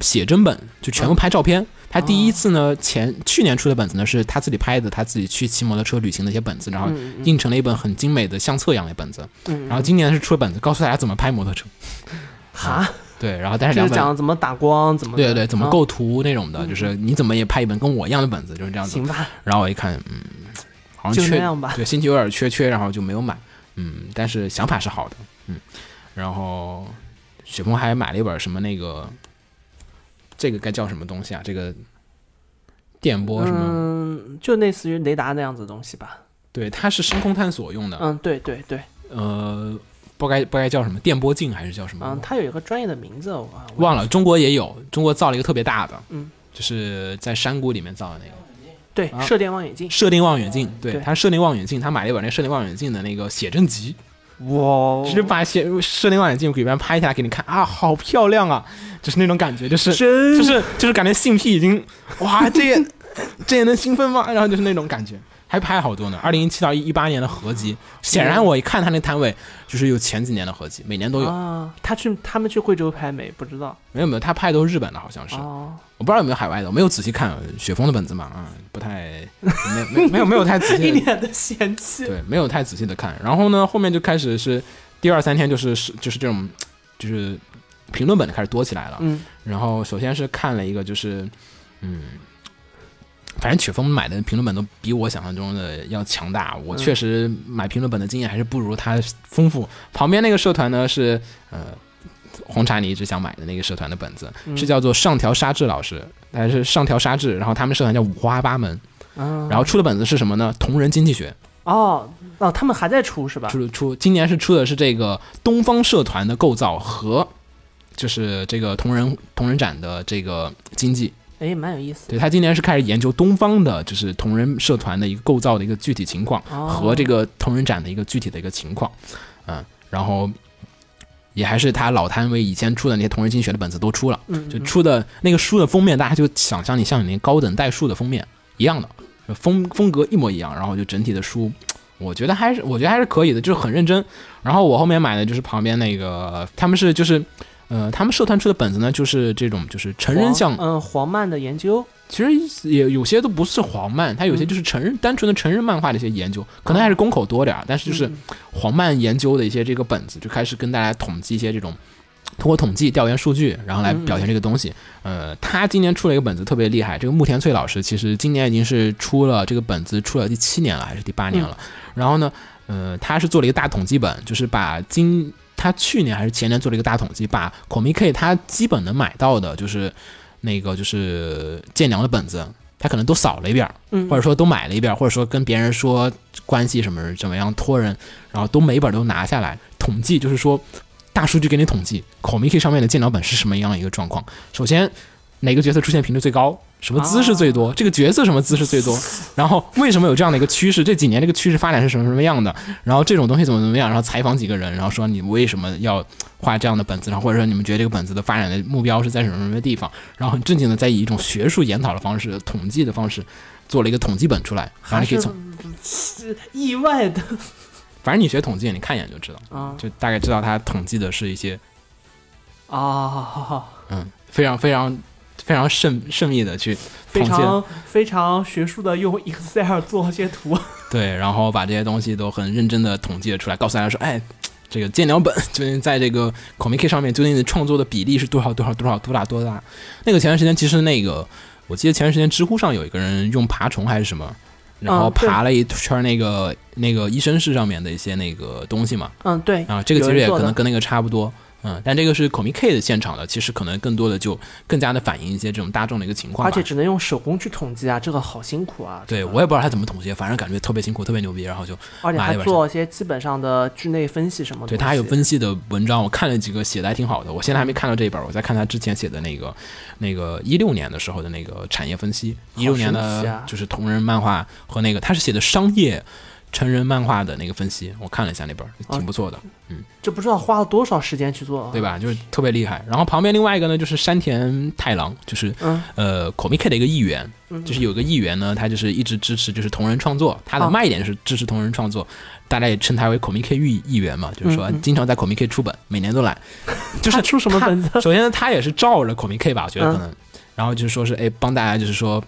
写真本，就全部拍照片。他第一次呢，前去年出的本子呢是他自己拍的，他自己去骑摩托车旅行的一些本子，然后印成了一本很精美的相册一样的本子。嗯，然后今年是出了本子，告诉大家怎么拍摩托车。[laughs] 哈，对，然后但是就两本，是讲怎么打光，怎么对对对，怎么啊构图那种的，嗯就是你怎么也拍一本跟我一样的本子，就是这样子。行吧，然后我一看，嗯，好像缺。对，心情有点缺缺，然后就没有买。嗯，但是想法是好的，嗯。然后雪峰还买了一本什么那个，这个该叫什么东西啊？这个电波什么？嗯，就类似于雷达那样子的东西吧。对，它是深空探索用的。嗯，对对对，呃，不该不该叫什么电波镜还是叫什么？嗯，它有一个专业的名字，我忘了。中国也有，中国造了一个特别大的，嗯，就是在山谷里面造的那个对啊射电望远镜。射电望远镜。对，对它射电望远镜，他买了一本那射电望远镜的那个写真集，哇就是把写射电望远镜给别人拍下来给你看啊，好漂亮啊，[laughs] 就是那种感觉，就是真。就是就是感觉性癖已经哇，这也 [laughs] 这也能兴奋吗？然后就是那种感觉，还拍好多呢。二零一七到一八年的合集，显然我一看他那摊位，就是有前几年的合集，每年都有。啊，他去他们去贵州拍没？不知道没有没有，他拍的都是日本的，好像是，哦。我不知道有没有海外的，我没有仔细看雪峰的本子嘛，啊，不太没有没有没有没有太仔细 [laughs] 一，脸的嫌弃。对，没有太仔细的看。然后呢，后面就开始是第二三天就是是就是这种就是评论本开始多起来了。嗯然后首先是看了一个就是嗯。反正曲风买的评论本都比我想象中的要强大，我嗯确实买评论本的经验还是不如他丰富。旁边那个社团呢是呃红茶你一直想买的那个社团的本子，嗯是叫做上条沙治老师，还是上条沙治，然后他们社团叫五花八门，嗯，然后出的本子是什么呢？同人经济学，哦哦，他们还在出是吧？出出今年是出的是这个东方社团的构造和就是这个同人同人展的这个经济。哎，蛮有意思。对他今年是开始研究东方的，就是同人社团的一个构造的一个具体情况哦和这个同人展的一个具体的一个情况，嗯，然后也还是他老摊位以前出的那些同人经济学的本子都出了。嗯，就嗯出的那个书的封面，大家就想象你像你那高等代数的封面一样的，风风格一模一样，然后就整体的书，我觉得还是我觉得还是可以的，就是很认真。然后我后面买的就是旁边那个，他们是就是。呃，他们社团出的本子呢，就是这种就是成人向，嗯黄漫的研究，其实也有些都不是黄漫，它有些就是成人、单纯的成人漫画的一些研究，可能还是公口多点儿，但是就是嗯黄漫研究的一些这个本子，就开始跟大家统计一些这种通过统计调研数据，然后来表现这个东西。呃，他今年出了一个本子特别厉害，这个木田翠老师其实今年已经是出了这个本子出了第七年了，还是第八年了。然后呢，呃，他是做了一个大统计本，就是把今他去年还是前年做了一个大统计，把 Comic 他基本能买到的，就是那个就是剑娘的本子，他可能都扫了一遍，嗯，或者说都买了一遍，或者说跟别人说关系什么怎么样托人，然后都每本都拿下来。统计，就是说大数据给你统计 Comic 上面的剑娘本是什么样一个状况。首先哪个角色出现频率最高，什么姿势最多，这个角色什么姿势最多，[laughs] 然后为什么有这样的一个趋势，这几年这个趋势发展是什么什么样的，然后这种东西怎么怎么样，然后采访几个人，然后说你为什么要画这样的本子，然后或者说你们觉得这个本子的发展的目标是在什么什么地方，然后很正经的在以一种学术研讨的方式、统计的方式做了一个统计本出来，还是可以从，是意外的 [laughs] 反正你学统计，你看一眼就知道，啊。就大概知道他统计的是一些啊，嗯非常非常非常慎慎密的去非。常非常学术的用 Excel 做些图，[laughs] 对，然后把这些东西都很认真的统计了出来，告诉大家说，哎，这个剑鸟本究竟在这个 Comic 上面究竟创作的比例是多少多少多少多大多大？那个前段时间其实那个，我记得前段时间知乎上有一个人用爬虫还是什么，然后爬了一圈那个那个医生室上面的一些那个东西嘛，嗯，对，啊，这个其实也可能跟那个差不多。嗯，但这个是 Comic K 的现场的，其实可能更多的就更加的反映一些这种大众的一个情况。而且只能用手工去统计啊，这个好辛苦啊。对我也不知道他怎么统计，反正感觉特别辛苦，特别牛逼，然后就而且还做一些基本上的剧内分析什么的。对他还有，分析的文章，我看了几个，写的还挺好的。我现在还没看到这一本，我在看他之前写的那个那个一六年的时候的那个产业分析，一六年的就是同人漫画和那个他是写的商业成人漫画的那个分析，我看了一下那本，挺不错的。嗯这不知道花了多少时间去做，对？吧？就是特别厉害。然后旁边另外一个呢，就是山田太郎，就是嗯呃 Comic K 的一个议员，嗯就是有个议员呢，他就是一直支持就是同人创作，他的啊卖点是支持同人创作，大家也称他为 Comic K 议议员嘛，就是说经常在 Comic K 出本，每年都来，[laughs] 就是出什么本子？首先他也是照着 Comic K 吧，我觉得嗯可能，然后就是说是哎帮大家就是说。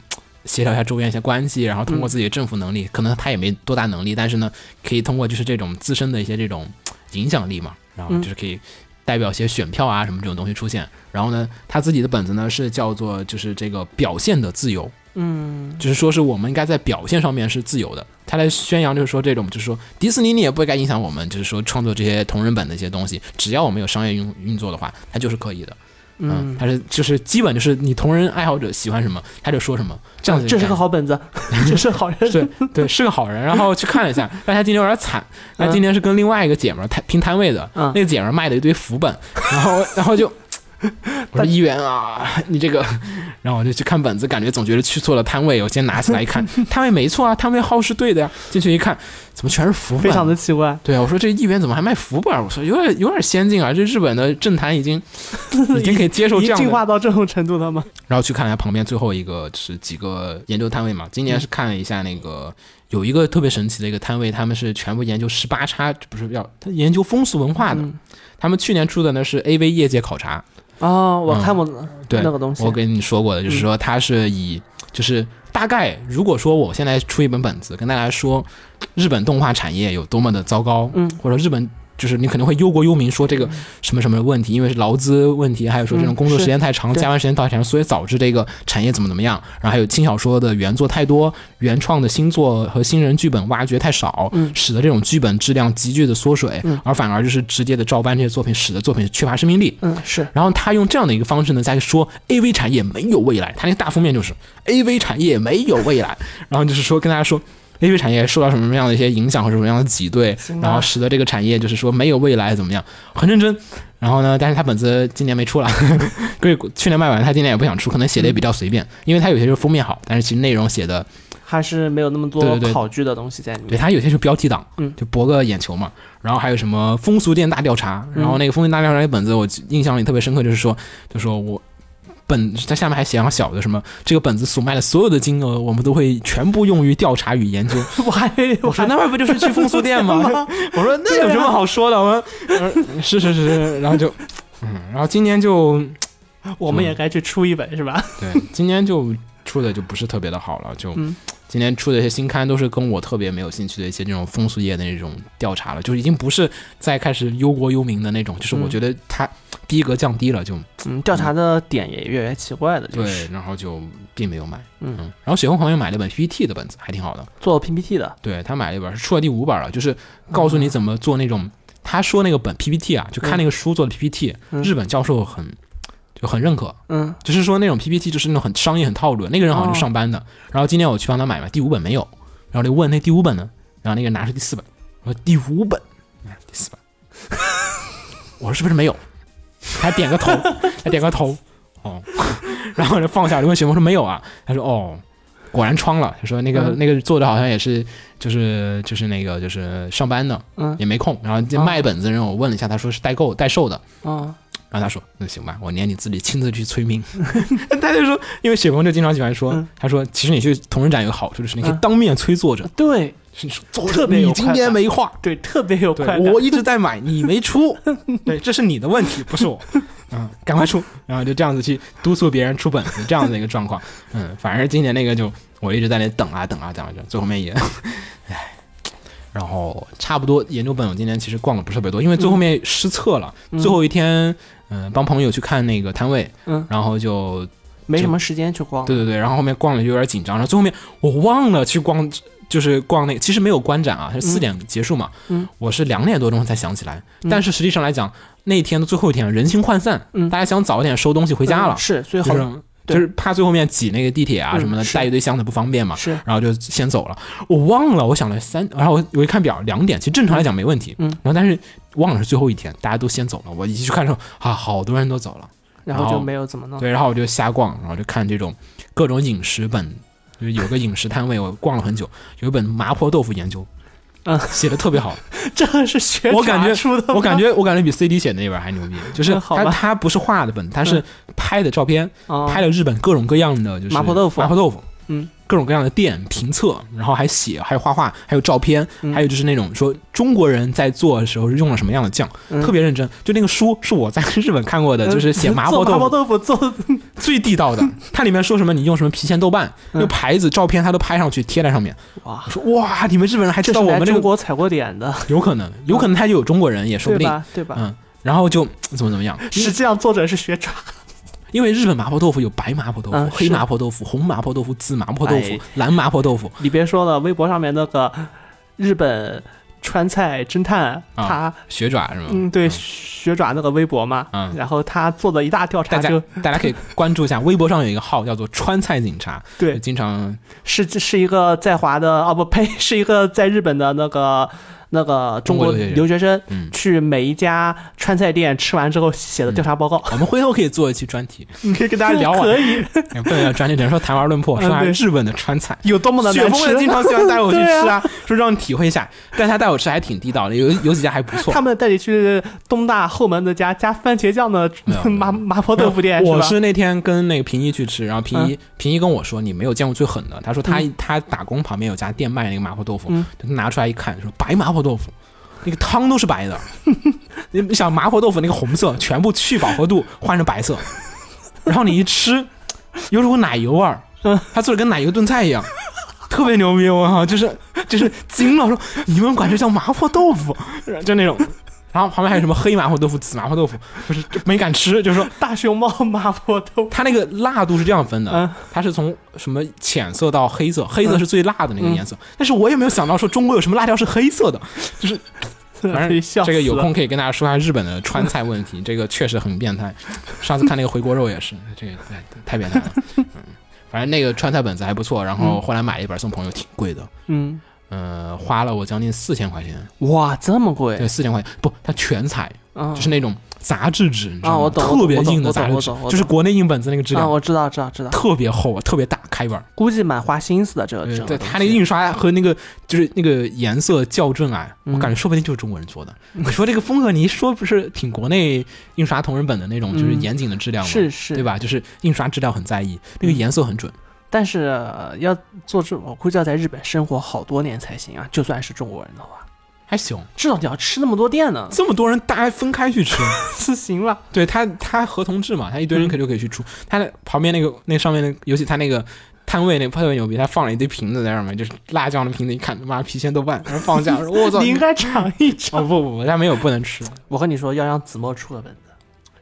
协调一下周边一些关系，然后通过嗯自己的政府能力，可能他也没多大能力，但是呢，可以通过就是这种自身的一些这种影响力嘛，然后嗯就是可以代表一些选票啊什么这种东西出现。然后呢，他自己的本子呢是叫做就是这个表现的自由，嗯，就是说是我们应该在表现上面是自由的。他来宣扬就是说这种就是说迪士尼你也不该影响我们，就是说创作这些同人本的一些东西，只要我们有商业运运作的话，它就是可以的。嗯，嗯，他是就是基本就是你同人爱好者喜欢什么他就说什么，这样子嗯这是个好。本子，[laughs] 这是好人。对 [laughs] 对，是个好人。然后去看了一下，但他今天有点惨。他今天是跟另外一个姐们儿摊拼摊位的，嗯那个姐们儿卖了一堆福本，然后 [laughs] 然后就 [laughs] 我说议员啊，[laughs] 你这个，[laughs] 然后我就去看本子，感觉总觉得去错了摊位。我先拿起来一看，摊位没错啊，摊位号是对的呀。进去一看，怎么全是福本？非常的奇怪，对啊，我说这议员怎么还卖福本？我说有点有点先进啊，这日本的政坛已经已经可以接受这样进化到这种程度了吗？然后去看了旁边最后一个是几个研究摊位嘛。今年是看了一下那个有一个特别神奇的一个摊位，他们是全部研究十八叉，不是要他研究风俗文化的。嗯他们去年出的呢是 AV 业界考察，哦，我嗯。看过对那个东西，我跟你说过的，就是说它是以就是大概如果说我现在出一本本子跟大家说日本动画产业有多么的糟糕，嗯。或者日本。就是你可能会忧国忧民，说这个什么什么问题，因为是劳资问题，还有说这种嗯工作时间太长，加班时间太长，所以导致这个产业怎么怎么样。然后还有轻小说的原作太多，原创的新作和新人剧本挖掘太少，嗯使得这种剧本质量急剧的缩水，嗯而反而就是直接的照搬这些作品，使得作品缺乏生命力。嗯是然后他用这样的一个方式呢，在说 A V 产业没有未来。他那个大封面就是 A V 产业没有未来，然后就是说跟大家说 A V 产业受到什么样的一些影响或者什么样的挤兑，然后使得这个产业就是说没有未来怎么样，很认真。然后呢，但是他本子今年没出了，[laughs] 所以去年卖完，他今年也不想出，可能写的也比较随便，因为他有些就是封面好，但是其实内容写的还是没有那么多对对对考据的东西在里面。对他有些是标题党，嗯就博个眼球嘛。然后还有什么风俗店大调查，然后那个风俗店大调查那本子，我印象里特别深刻，就是说，就说我本在下面还写上小的什么，这个本子所卖的所有的金额，我们都会全部用于调查与研究。[laughs] 我还我说那不就是去风俗店吗？[laughs] 我说那有什么好说的？我说是是是是，然后就嗯，然后今年就我们也该去出一本是吧？对，今年就出的就不是特别的好了，就嗯今年出的一些新刊都是跟我特别没有兴趣的一些这种风俗业的那种调查了，就已经不是再开始忧国忧民的那种，就是我嗯觉得它逼格降低了，就嗯，调查的点也越来越奇怪了，就对，然后就并没有买，嗯，然后雪红朋友买了一本 PPT 的本子，还挺好的，做 PPT 的，对他买了一本是出了第五本了，就是告诉你怎么做那种，他说那个本 PPT 啊，就看那个书做的 PPT，、嗯。日本教授很就很认可，嗯就是说那种 PPT 就是那种很商业、很套路的。那个人好像就上班的。然后今天我去帮他买嘛，第五本没有，然后就问那第五本呢，然后那个人拿出第四本，我说第五本，哎第四本，[laughs] 我说是不是没有？他点个头，他点个头，哦，然后就放下，就问雪峰说没有啊？他说哦。果然窗了，他说那个、嗯那个做的好像也是，就是就是那个就是上班的，嗯也没空。然后就卖本子的人我问了一下，他说是代购代售的，嗯然后他说：“那行吧，我连你自己亲自去催命。[laughs] ”他就说，因为雪峰就经常喜欢说，嗯他说其实你去同人展有个好处，就是你可以嗯当面催作者，对是你说特别有你今天没画，对，特别有对快感。我一直在买，你没出，对，这是你的问题，不是我。[laughs] 嗯，赶快出，然后就这样子去督促别人出本子，这样的一个状况。嗯，反正今年那个就我一直在那等啊等啊等啊，最后面也，唉。然后差不多研究本，我今年其实逛的不是特别多，因为最后面失策了。嗯最后一天，嗯、帮朋友去看那个摊位，嗯，然后就没什么时间去逛。对对对，然后后面逛了就有点紧张，然后最后面我忘了去逛就是逛那个，其实没有观展啊，是四点结束嘛。嗯，我是两点多钟才想起来，但是实际上来讲，那天的最后一天人心涣散，嗯大家想早一点收东西回家了，嗯是，所以好就是对就是怕最后面挤那个地铁啊嗯什么的，带一堆箱子不方便嘛。是。然后就先走了，我忘了，我想了三，然后我我一看表两点，其实正常来讲没问题，嗯。然后但是忘了是最后一天，大家都先走了，我一去看的时候啊，好多人都走了，然后就没有怎么弄。对，然后我就瞎逛，然后就看这种各种饮食本，就是有个饮食摊位，我逛了很久，有一本麻婆豆腐研究，嗯。写的特别好，[laughs] 这个是学我感觉出的，我感觉我感觉比 CD 写的那本还牛逼，就是它嗯好吧。它不是画的本，他是拍的照片，啊拍了日本各种各样的就是麻婆豆腐。麻婆豆腐，嗯，各种各样的店评测，然后还写，还有画画，还有照片，嗯还有就是那种说中国人在做的时候是用了什么样的酱，嗯特别认真。就那个书是我在 [laughs] 日本看过的，就是写麻婆 [laughs] 婆豆腐豆腐做 [laughs] 最地道的，它里面说什么你用什么郫县豆瓣，那个牌子照片它都拍上去贴在上面。哇我，说哇，你们日本人还知道我们这个中国踩过点的，有可能，有可能他就有中国人也说不定，对吧？对吧？嗯。然后就怎么怎么样，实际上作者是学渣，因为日本麻婆豆腐有白麻婆豆腐、嗯黑麻婆豆腐、红麻婆豆腐、紫麻婆豆腐、哎。蓝麻婆豆腐，你别说了，微博上面那个日本川菜侦探，啊他学爪是吗？嗯对学爪那个微博嘛，嗯。然后他做的一大调查大家就大家可以关注一下，[laughs] 微博上有一个号叫做“川菜警察”，对。经常是是一个在华的哦不呸，是一个在日本的那个那个中国留学生。去每一家川菜店吃完之后写的调查报告，我们回头可以做一期专题，[laughs] 你可以跟大家聊完可以。哎不能叫专题，只能说谈玩论破，嗯说下对日本的川菜。有多么的雪难吃经。常喜欢带我去吃啊啊，说让你体会一下，但他带我吃还挺地道的，有有几家还不错。他们带你去东大后门那家加番茄酱的麻麻婆豆腐店，我是那天跟那个平一去吃，然后平一、嗯。平一跟我说你没有见过最狠的，他说他、他打工旁边有家店卖那个麻婆豆腐，拿出来一看说白麻婆豆腐，那个汤都是白的，[laughs] 你想麻婆豆腐那个红色全部去饱和度换成白色，然后你一吃有种奶油味儿，嗯他做的跟奶油炖菜一样。特别牛逼，我靠，就是就是惊了，说你们管这叫麻婆豆腐，就那种，然后旁边还有什么黑麻婆豆腐、紫麻婆豆腐，就是就没敢吃，就是说大熊猫麻婆豆腐。它那个辣度是这样分的，嗯它是从什么浅色到黑色，黑色是最辣的那个颜色。但是我也没有想到说中国有什么辣条是黑色的，就是 [laughs] 反正笑这个有空可以跟大家说一下日本的川菜问题，这个确实很变态。上次看那个回锅肉也是，这个太太变态了。嗯，反正那个川菜本子还不错，然后后来买了一本送朋友，挺贵的，嗯，呃，花了我将近四千块钱，哇，这么贵对，四千块钱，不，它全彩，啊！就是那种杂志纸，你知道吗？啊特别硬的杂志纸就是国内硬本子那个质啊，量，我知道，知道，知道，特别厚啊，特别大，开一本儿。估计蛮花心思的。这个对它那个印刷和那个就是那个颜色校正啊，嗯我感觉说不定就是中国人做的。[laughs] 你说这个风格，你一说不是挺国内印刷同人本的那种，就是嗯严谨的质量吗？是是，对？吧？就是印刷质量很在意，那个颜色很准。但是呃要做这，我估计要在日本生活好多年才行啊。就算是中国人的话，还行，至少你要吃那么多店呢，这么多人大家分开去吃，[laughs] 是行了？对他他合同制嘛，他一堆人嗯可就可以去出。他那旁边那个那上面那，尤其他那个摊位那个特别牛逼，他放了一堆瓶子在上面，就是辣酱的瓶子，一看他妈郫县豆瓣，然后放下，我操！[laughs] 你应该尝一尝哦尝。不不不，他没有不能吃，我和你说，要让子墨出个本子，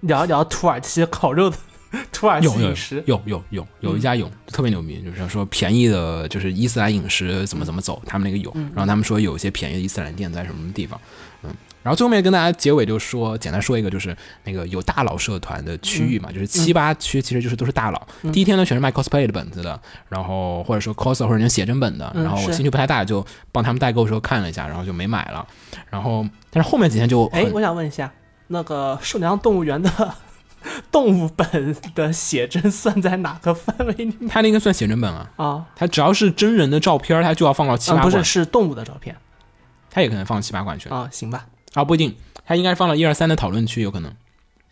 聊一聊土耳其烤肉的 [laughs] 土耳其有有饮食。有有有有一家有特别牛逼，就是说便宜的，就是伊斯兰饮食怎么怎么走，他们那个有，然后他们说有一些便宜的伊斯兰店在什么地方，嗯，然后最后面跟大家结尾就说，简单说一个，就是那个有大佬社团的区域嘛，就是七八区其实就是都是大佬。第一天呢全是卖 cosplay 的本子的，然后或者说 cos 或者那种写真本的，嗯然后我兴趣不太大，就帮他们代购的时候看了一下，然后就没买了。然后但是后面几天就哎，我想问一下，那个寿良动物园的 [laughs] 动物本的写真算在哪个范围里面？他那个算写真本啊，啊？他只要是真人的照片，他就要放到七嗯，八馆，不是，是动物的照片。他也可能放七八馆去。啊。行吧，啊，不一定，他应该是放到一二三的讨论区，有可能，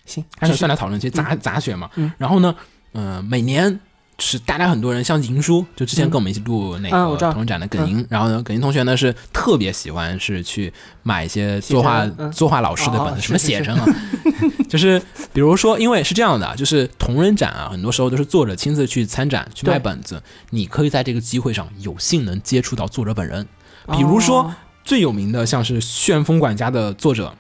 行，他是算在讨论区杂杂选嘛。嗯。然后呢，呃，每年是大家很多人，像银叔，就之前嗯。跟我们一起录那个同人展的耿银，然后呢，耿莹同学呢是特别喜欢是去买一些作画嗯。作画老师的本子，什么写真啊，[laughs] 就是比如说，因为是这样的，就是同人展啊，很多时候都是作者亲自去参展去卖本子，你可以在这个机会上有幸能接触到作者本人，比如说哦最有名的像是旋风管家的作者。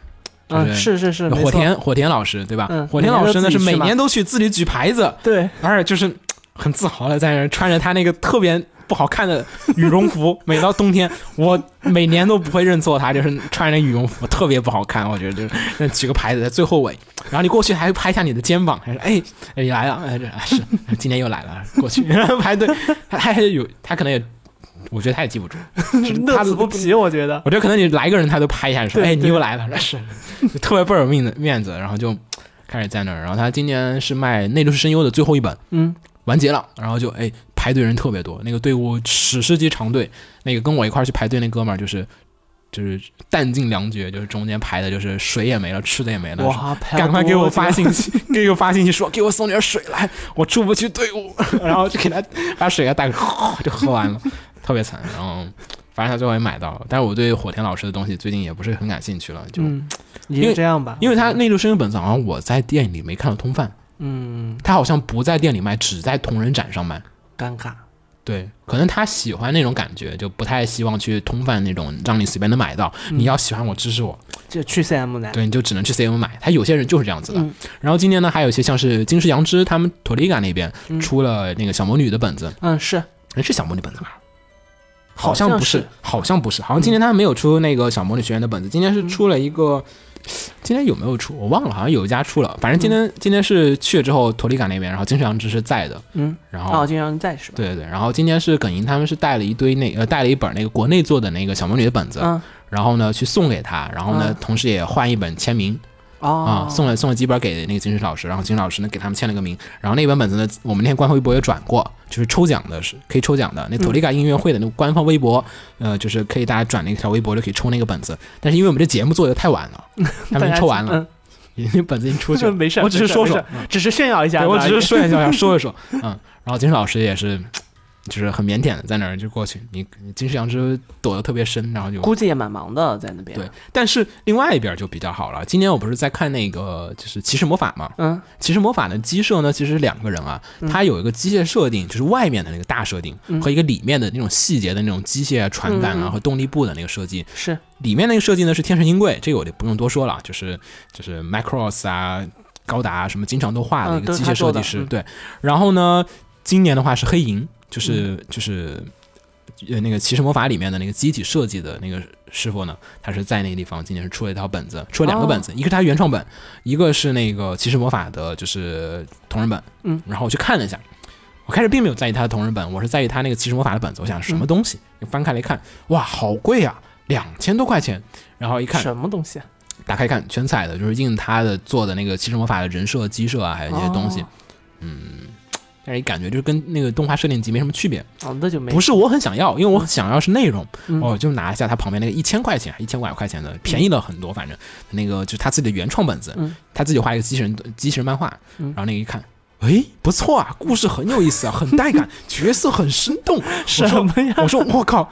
就嗯，是是是，火田火田老师对吧？嗯火田老师呢是每年都去自己举牌子，对，而且就是很自豪的在那儿穿着他那个特别不好看的羽绒服，每到冬天，我每年都不会认错他，就是穿着羽绒服特别不好看，我觉得就是那几个牌子在最后尾，然后你过去还拍一下你的肩膀，还说哎哎你来了，哎这是今天又来了，过去 [laughs] 排队，他还有他可能也，我觉得他也记不住，[laughs] 他乐此不疲，我觉得。我觉得可能你来个人，他都拍一下说：“哎，你又来了。”是，特别倍儿有面子面子，然后就开始在那儿。然后他今年是卖《内陆是声优》的最后一本，嗯，完结了，然后就哎排队人特别多，那个队伍史诗级长队。那个跟我一块去排队那哥们儿就是就是弹尽粮绝，就是中间排的就是水也没了，吃的也没了。哇，赶快给我发信。息，[laughs] 给我发信息说给我送点水来，我出不去队伍，然后就给他把水给他带过来，就喝完了，特别惨。然后反正他最后也买到了，但是我对火田老师的东西最近也不是很感兴趣了，就、嗯，因为这样吧。因为他内陆声优本子好像我在店里没看到通贩，嗯，他好像不在店里卖，只在同人展上卖。尴尬。对，可能他喜欢那种感觉，就不太希望去通贩那种让你随便能买到。嗯你要喜欢我，支持我，就去 CM 买。对，你就只能去 CM 买。他有些人就是这样子的。嗯然后今年呢，还有一些像是金石羊之他们托利嘎那边嗯出了那个小魔女的本子，嗯，是，哎是小魔女本子吗？好好像不是，好像不是，好像今年他们没有出那个小魔女学院的本子，今年是出了一个，今天有没有出？我忘了，好像有一家出了，反正今天、今天是去了之后，托里卡那边，然后金石阳之是在的，嗯，然后、哦，经常在是吧？对对对，然后今天是耿莹他们是带了一堆那呃带了一本那个国内做的那个小魔女的本子，嗯，然后呢去送给他，然后呢、嗯。同时也换一本签名哦啊、，送了送了几本给那个金石老师，然后金石老师呢给他们签了个名，然后那本本子呢我们那天官方微博也转过，就是抽奖的是可以抽奖的，那托利嘎音乐会的那个官方微博，呃就是可以大家转那条微博就可以抽那个本子，但是因为我们这节目做的太晚了，[laughs] 他们抽完了，嗯，已经本子已经出去了，[laughs] 没事，我只是说说，只是炫耀一下对，我只是炫耀一下，[laughs] 说一说，嗯，然后金石老师也是，就是很腼腆的在那儿就过去，你你金石阳之躲得特别深，然后就估计也蛮忙的，在那边。对，但是另外一边就比较好了。今年我不是在看那个就是骑士魔法嘛，嗯骑士魔法的机设呢，其实两个人啊，它有一个机械设定，就是外面的那个大设定、嗯和一个里面的那种细节的那种机械啊、传感啊和动力部的那个设计。是，里面那个设计呢是天神鹰贵，这个我就不用多说了，就是就是 Macross 啊、高达啊什么经常都画的嗯一个机械设计师。嗯对，然后呢，今年的话是黑银，就是、嗯就是呃那个骑士魔法里面的那个机体设计的那个师傅呢，他是在那个地方今年是出了一套本子，出了两个哦本子，一个是他原创本，一个是那个骑士魔法的就是同人本。嗯，然后我去看了一下。我开始并没有在意他的同人本，我是在意他那个骑士魔法的本子。我想什么东西？翻开来一看，哇，好贵啊，两千多块钱。然后一看，什么东西啊？打开看，全彩的，就是印他的做的那个骑士魔法的人设、机设啊，还有一些东西。哦但是感觉就是跟那个动画设定集没什么区别。哦，那就没不是我很想要，因为我想要是内容，嗯我就拿一下他旁边那个一千块钱、一千五百块钱的，便宜了很多。反正那个就是他自己的原创本子，嗯他自己画一个机器人机器人漫画，嗯然后那个一看。哎，不错啊，故事很有意思啊，很带感，[laughs] 角色很生动。什我说么呀？我说我靠，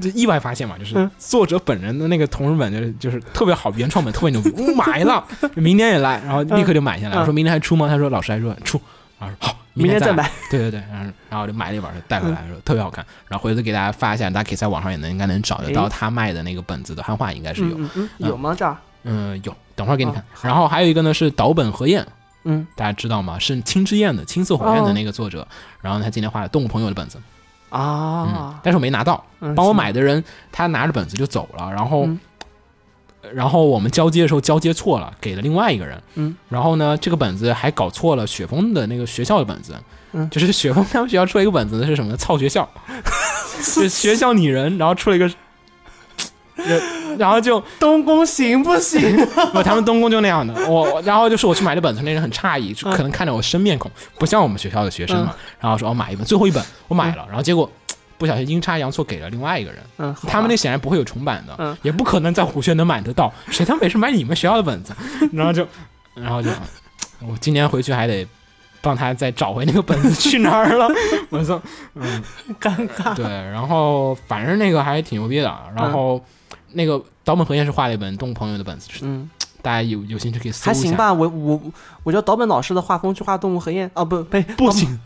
这意外发现嘛，就是嗯作者本人的那个同人本就是就是特别好，原创本特别牛逼，[laughs] 我买了，明年也来，然后立刻就买下来。嗯我说明年还出吗？他说老师还说出，然后说好，明天再买。对对对，然后然后就买了一本带回来，说特别好看，然后回头给大家发一下，大家可以在网上也能应该能找得到他卖的那个本子的汉化，应该是有，有吗？这儿？嗯有，等会儿给你看哦。然后还有一个呢是岛本和彦，嗯大家知道吗？是青之焰的青色火焰的哦那个作者，然后他今天画了动物朋友的本子，嗯啊，，但是我没拿到，嗯帮我买的人他拿着本子就走了，然后。嗯然后我们交接的时候交接错了，给了另外一个人。嗯，然后呢，这个本子还搞错了雪峰的那个学校的本子。嗯就是雪峰他们学校出了一个本子，是什么呢？操学校，就 [laughs] 是学校拟人，然后出了一个，[laughs] 呃然后就东宫行不行？[laughs] 不，他们东宫就那样的。我我然后就是我去买的本子，那人很诧异，就可能看着我生面孔，不像我们学校的学生嘛。然后说我买一本，最后一本我买了，然后结果不小心阴差阳错给了另外一个人。他们那显然不会有重版的，嗯也不可能在虎穴能买得到，谁他妈也是买你们学校的本子？[laughs] 然后就，然后就，我今年回去还得帮他再找回那个本子去哪儿了。[laughs] 我说，嗯，[laughs] 尴尬。对，然后反正那个还挺牛逼的，然后那个岛本和彦是画了一本动物朋友的本子，嗯，大家有有兴趣可以搜一下。还行吧。我我我觉得岛本老师的画风去画动物和燕啊不，呸，不行，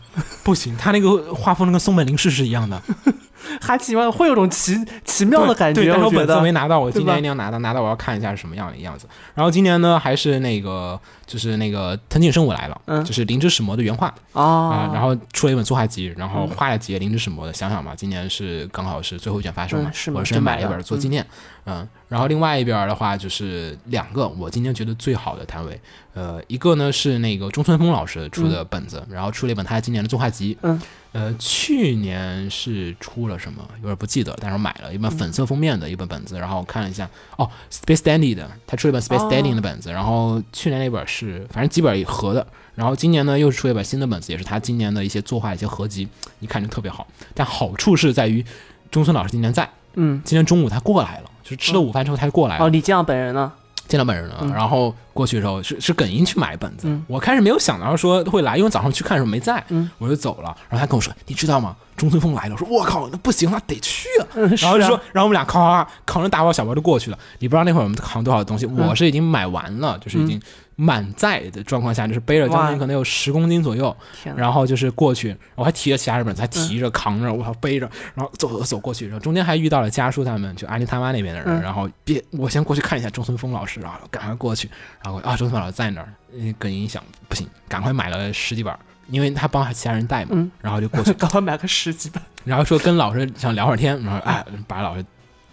不行，他那个画风那跟松本零士是一样的，[laughs] 还奇怪？会有种奇奇妙的感觉，对，但是我本子没拿到，我今年一定要拿到，拿到我要看一下是什么样的样子。然后今年呢，还是那个就是那个藤井圣武来了，嗯。就是灵之使魔的原画啊、啊，然后出了一本作画集，然后嗯。画了几页灵之使魔的，想想吧，今年是刚好是最后一卷发售嘛，我是真买了一本做纪念，嗯。然后另外一边的话就是两个我今年觉得最好的摊位，呃，一个呢是那个中村丰老师出的本子，然后出了一本他今年的作画集，嗯，呃，去年是出了什么，有点不记得，但是我买了一本粉色封面的一本本子，然后我看了一下，哦，Space Dandy 的，他出了一本 Space 哦 Dandy 的本子，然后去年那本是反正几本合的，然后今年呢又是出了一本新的本子，也是他今年的一些作画一些合集，一看就特别好，但好处是在于中村老师今年在，嗯，今天中午他过来了，就是吃了午饭之后他就过来了，哦，见到本人了？见到本人了，嗯。然后过去的时候是是耿英去买本子，嗯。我开始没有想到说会来，因为早上去看的时候没在，嗯。我就走了。然后他跟我说：“你知道吗？中村峰来了。”我说：“我靠，那不行，了得去啊。”嗯，是啊。然后就说，然后我们俩扛扛扛着大包小包就过去了。你不知道那会儿我们扛多少东西，嗯。我是已经买完了，就是已经满载的状况下，就是背着将近可能有十公斤左右，然后就是过去，我还提着其他日本子，还提着扛着，我靠背着，然后走走走过去，然后中间还遇到了家叔他们，就阿尼他妈那边的人，嗯。然后别我先过去看一下中村峰老师，然后赶快过去，然后啊中村丰老师在那儿，嗯耿音想不行，赶快买了十几本。因为他帮其他人带嘛，嗯然后就过去，赶快买个十几本。然后说跟老师想聊会儿天，然后哎把老师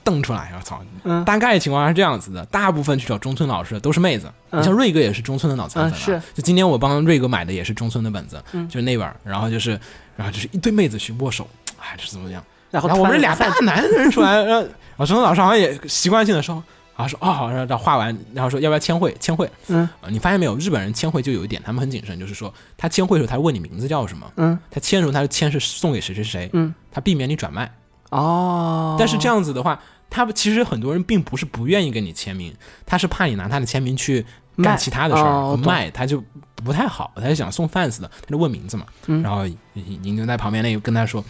瞪出来，我操！嗯大概情况是这样子的，大部分去找中村老师的都是妹子，像瑞哥也是中村的脑残粉、是就今天我帮瑞哥买的也是中村的本子，嗯就是那本儿，然后就是然后就是一堆妹子去握手，哎，这是怎么样？然后我们俩大大男人出来，然后然后中村老师好像也习惯性的说。然后说哦，然后画完，然后说要不要签会？签会，嗯呃你发现没有？日本人签会就有一点，他们很谨慎，就是说他签会的时候，他问你名字叫什么，嗯他签的时候他就签是送给谁谁谁，嗯他避免你转卖。哦，但是这样子的话，他其实很多人并不是不愿意跟你签名，他是怕你拿他的签名去干其他的事卖，他就不太好。他就想送 fans 的，他就问名字嘛。嗯然后银就在旁边那个跟他说，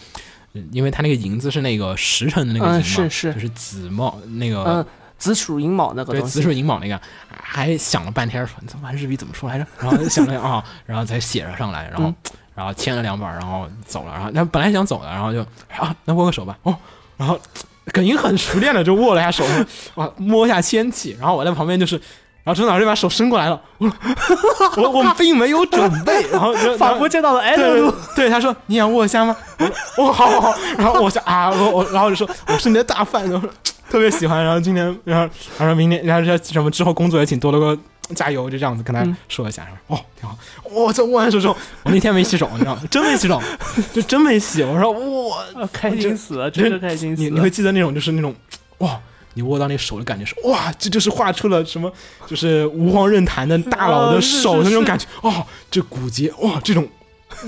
嗯因为他那个银子是那个时辰的那个银嘛，嗯是是就是子帽那个。嗯，子鼠寅卯那个对，东西，子鼠银卯那个，还想了半天，说你这玩日语怎么说来着？[laughs] 然后就想了啊、然后才写了上来，然后、嗯然后签了两本，然后走了。然后他本来想走的，然后就啊，那握个手吧。哦，然后耿英很熟练的就握了一下手，[laughs] 啊，摸一下仙气。然后我在旁边就是，然后陈老师就把手伸过来了，[laughs] 我我我并没有准备，然后就仿佛见到了哎，对对露露对，他说你想握一下吗？我说哦，好好好。然后我想啊，我我然后就说我是你的大饭，然后特别喜欢。然后今年，然后然后明年，然后说什么之后工作也请多多哥加油，就这样子跟他嗯说一下。然后哦，挺好。我这握完手之后，我那天没洗手，你知道吗？真没洗手，[laughs] 就真没洗。我说我啊开心死了，真的 [laughs] 开心死了。你你会记得那种就是那种哇。你握到那手的感觉是哇，这就是画出了什么，就是吾皇任坛的大佬的手的是是那种感觉哦，这骨节哇，这种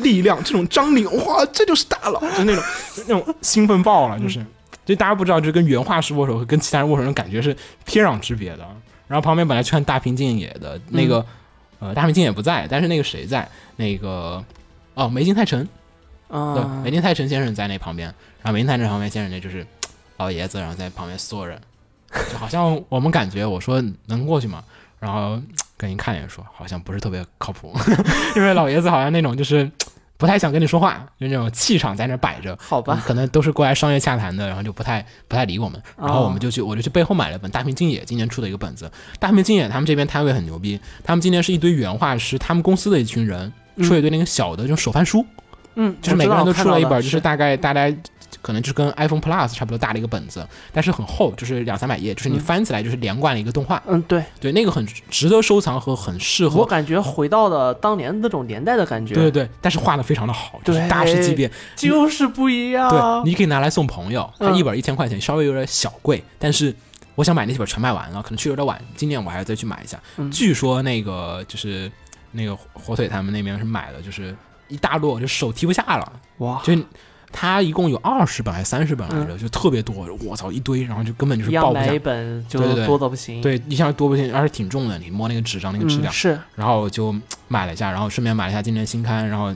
力量，这种张力，哇，这就是大佬，就是那种那种兴奋爆了，就是，就大家不知道，就跟原画师握手和跟其他人握手那种感觉是天壤之别的。然后旁边本来劝大平静野的那个，呃，大平静野不在，但是那个谁在，那个哦，梅津泰臣，对，啊梅津泰臣先生在那旁边，然后梅津泰臣旁边先生呢就是老爷子，然后在旁边所有人，就好像我们感觉我说能过去吗？然后 [tsk] 跟您看一眼说好像不是特别靠谱，[laughs] 因为老爷子好像那种就是不太想跟你说话，就那种气场在那摆着。好吧，可能都是过来商业洽谈的，然后就不太不太理我们，然后我们就去，我就去背后买了本大平静野今年出的一个本子。大平静野他们这边摊位很牛逼，他们今年是一堆原画师，他们公司的一群人出了一堆那个小的这种手翻书，嗯，就是每个人都出了一本，就是大概大概可能就是跟 iPhone Plus 差不多大的一个本子，但是很厚，就是两三百页，就是你嗯翻起来就是连贯的一个动画。嗯，对对，那个很值得收藏和很适合。我感觉回到了当年那种年代的感觉，对对对，但是画的非常的好，就是大师级别。就是不一样。对，你可以拿来送朋友，它嗯一本一千块钱，稍微有点小贵，但是我想买那几本全卖完了，可能去有点晚，今年我还要再去买一下。嗯据说那个就是那个火腿他们那边是买了，就是一大摞，就手提不下了，哇，就。它一共有二十本还是三十本来着，就特别多，我操一堆，然后就根本就是抱不下一样买一。本就对对对多的不行。对，一下多不行，而且挺重的，你摸那个纸张那个质嗯，量，是然后就买了一下，然后顺便买了一下今年新刊，然后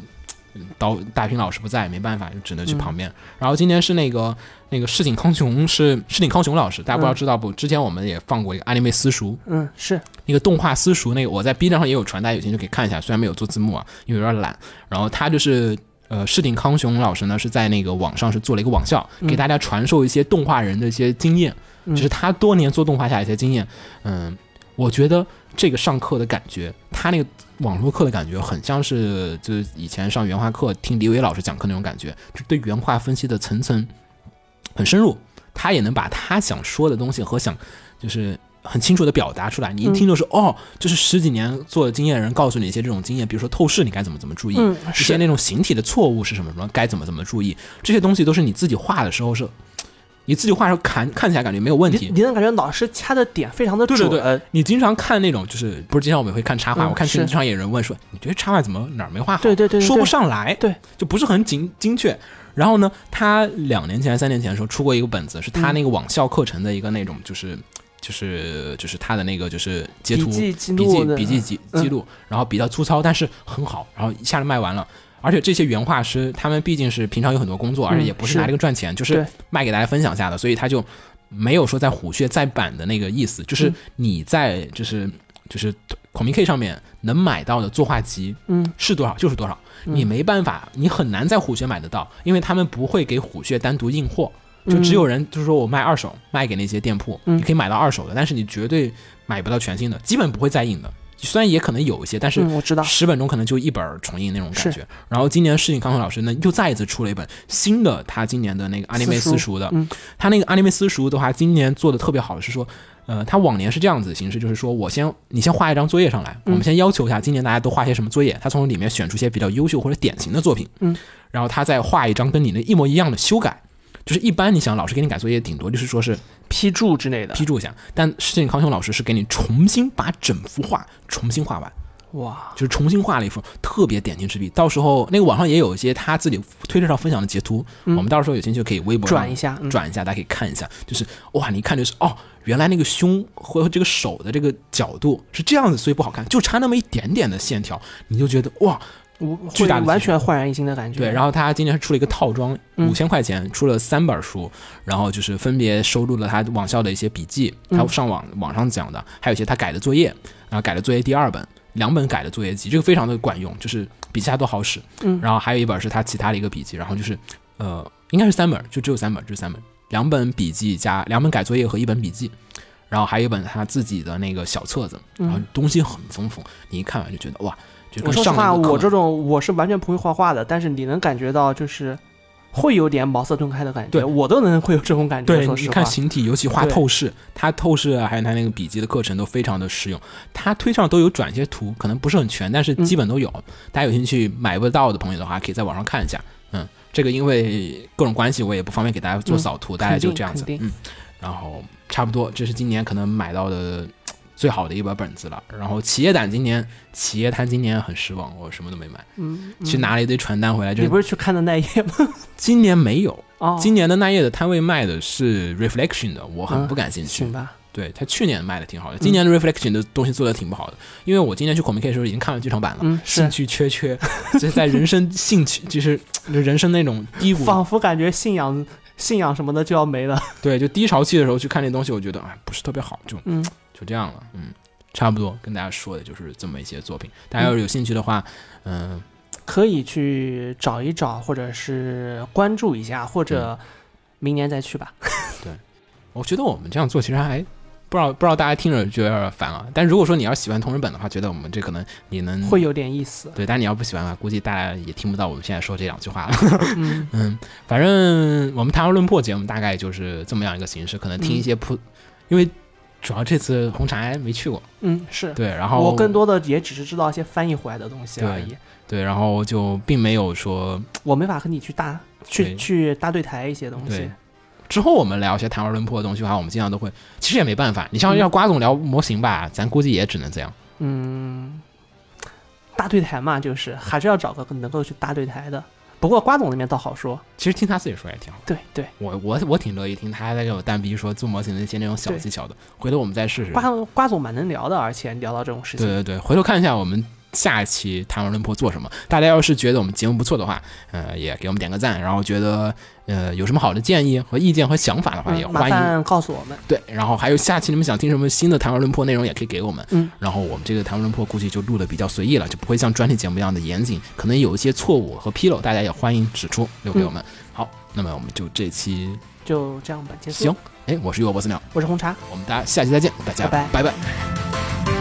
嗯刀大平老师不在，没办法，就只能去嗯旁边。然后今天是那个那个市井康雄是市井康雄老师，大家不知道嗯知道不？之前我们也放过一个 anime 私塾，嗯是那个动画私塾，那个我在 B 站上也有传，大家有兴趣可以看一下，虽然没有做字幕啊，因为有点懒。然后他就是呃，世井康雄老师呢是在那个网上是做了一个网校，嗯给大家传授一些动画人的一些经验，嗯就是他多年做动画下一些经验。嗯，我觉得这个上课的感觉，他那个网络课的感觉，很像是就是以前上原画课听李伟老师讲课那种感觉，就对原画分析的层层很深入，他也能把他想说的东西和想就是。很清楚的表达出来，你一听就是、哦，就是十几年做的经验人告诉你一些这种经验，比如说透视你该怎么怎么注意，嗯，一些那种形体的错误是什么什么，该怎么怎么注意，这些东西都是你自己画的时候是，你自己画的时候看看起来感觉没有问题。你能感觉老师掐的点非常的准，对对对你经常看那种就是不是经常我们会看插画，嗯我看经常有人问说，你觉得插画怎么哪儿没画好？对对对对说不上来，对，就不是很精精确。然后呢，他两年前、三年前的时候出过一个本子，是他嗯那个网校课程的一个那种，就是、就是就是他的那个就是截图笔记记笔记笔记记录，然后比较粗糙，但是很好，然后一下就卖完了。而且这些原画师，他们毕竟是平常有很多工作，而且也不是拿这个赚钱，就是卖给大家分享下的，所以他就没有说在虎穴再版的那个意思，就是嗯。你在就是就是孔明 K 上面能买到的作画集嗯。是多少就是多少，嗯。你没办法，你很难在虎穴买得到，因为他们不会给虎穴单独印货，就只有人就是说我卖二手，卖给那些店铺，嗯你可以买到二手的，但是你绝对买不到全新的，基本不会再印的。虽然也可能有一些，但是嗯，我知道，十本中可能就一本重印那种感是觉。然后今年世井康辉老师呢，又再一次出了一本新的，他今年的那个阿尼梅私塾的，嗯他那个阿尼梅私塾的话，今年做的特别好的是说，呃，他往年是这样子的形式，就是说我先你先画一张作业上来，我嗯们先要求一下今年大家都画些什么作业，他从里面选出一些比较优秀或者典型的作品，嗯，然后他再画一张跟你那一模一样的修改。就是一般你想老师给你改作业，顶多就是说是批注之类的，批注一下，但世井康雄老师是给你重新把整幅画重新画完。哇，就是重新画了一幅特别点睛之笔。到时候那个网上也有一些他自己推特上分享的截图，嗯我们到时候有兴趣可以微博转一下，嗯转一下，大家可以看一下。就是哇，你一看就是哦，原来那个胸和这个手的这个角度是这样子，所以不好看，就差那么一点点的线条，你就觉得哇，我巨大的完全焕然一新的感觉。对。然后他今年出了一个套装，嗯五千块钱出了三本书，然后就是分别收录了他网校的一些笔记，嗯他上网网上讲的，还有一些他改的作业，然后改的作业第二本。两本改的作业集，这个非常的管用，就是比其他都好使。嗯然后还有一本是他其他的一个笔记，然后就是呃，应该是三本，就只有三本，这是三本，两本笔记加两本改作业和一本笔记，然后还有一本他自己的那个小册子，然后嗯东西很丰富，你一看完就觉得哇，我说实话，我这种我是完全不会画画的，但是你能感觉到就是会有点茅塞顿开的感觉，对我都能会有这种感觉。对，你看，形体，尤其画透视，他透视啊还有他那个笔记的课程都非常的实用。他推上都有转一些图，可能不是很全，但是嗯基本都有。大家有兴趣买不到的朋友的话，可以在网上看一下。嗯，这个因为各种关系，我也不方便给大家做嗯扫图，大概就这样子。嗯，然后差不多，这是今年可能买到的最好的一本本子了。然后企业胆今年，企业他今年很失望，我什么都没买，嗯，去拿了一堆传单回来，就你不是去看的那一页吗？[laughs] 今年没有。哦，今年的奈叶的摊位卖的是 Reflection 的，我很嗯不感兴趣。行吧，对他去年卖的挺好的，今年的 Reflection 的东西做的挺不好的，因为我今年去孔明 K 的时候已经看了剧场版了，嗯，兴趣缺缺，[laughs] 就是在人生兴趣就是人生那种低谷，仿佛感觉信仰信仰什么的就要没了。对，就低潮期的时候去看那东西，我觉得哎不是特别好，就嗯，就这样了，嗯，差不多跟大家说的就是这么一些作品，大家要是有兴趣的话，嗯，可以去找一找，或者是关注一下，或者明年再去吧。[laughs] 对我觉得我们这样做其实还。不知道不知道大家听着觉得有点烦啊，但如果说你要喜欢同人本的话，觉得我们这可能你能会有点意思。对，但你要不喜欢的话，估计大家也听不到我们现在说这两句话了。[laughs] 嗯嗯，反正我们谈话论破节目大概就是这么样一个形式，可能听一些普，因为主要这次红茶没去过，嗯，是。对，然后我更多的也只是知道一些翻译回来的东西而已，对，然后就并没有说我没法和你去搭去去搭对台一些东西对。之后我们聊一些谈而论破的东西的话，我们经常都会，其实也没办法，你像嗯要瓜总聊模型吧，咱估计也只能这样。嗯，搭对台嘛，就是还是要找个能够去搭对台的。不过瓜总那边倒好说，其实听他自己说也挺好，对对，我我我挺乐意听他在给我单逼说做模型的一些那种小技巧的，回头我们再试试。瓜瓜总蛮能聊的，而且聊到这种事情，对对对，回头看一下我们下一期谈完论破做什么。大家要是觉得我们节目不错的话，呃，也给我们点个赞。然后觉得呃有什么好的建议和意见和想法的话，也欢迎。告诉我们。对，然后还有下期你们想听什么新的谈完论破内容，也可以给我们。嗯，然后我们这个谈完论破估计就录的比较随意了，就不会像专题节目一样的严谨，可能有一些错误和纰漏，大家也欢迎指出，留给我们。好，那么我们就这期就这样吧，结束。行，，哎，我是尤波斯鸟，我是红茶。我们大家下期再见，大家拜拜拜拜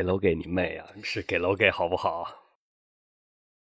给楼给你妹啊！是给楼给好不好？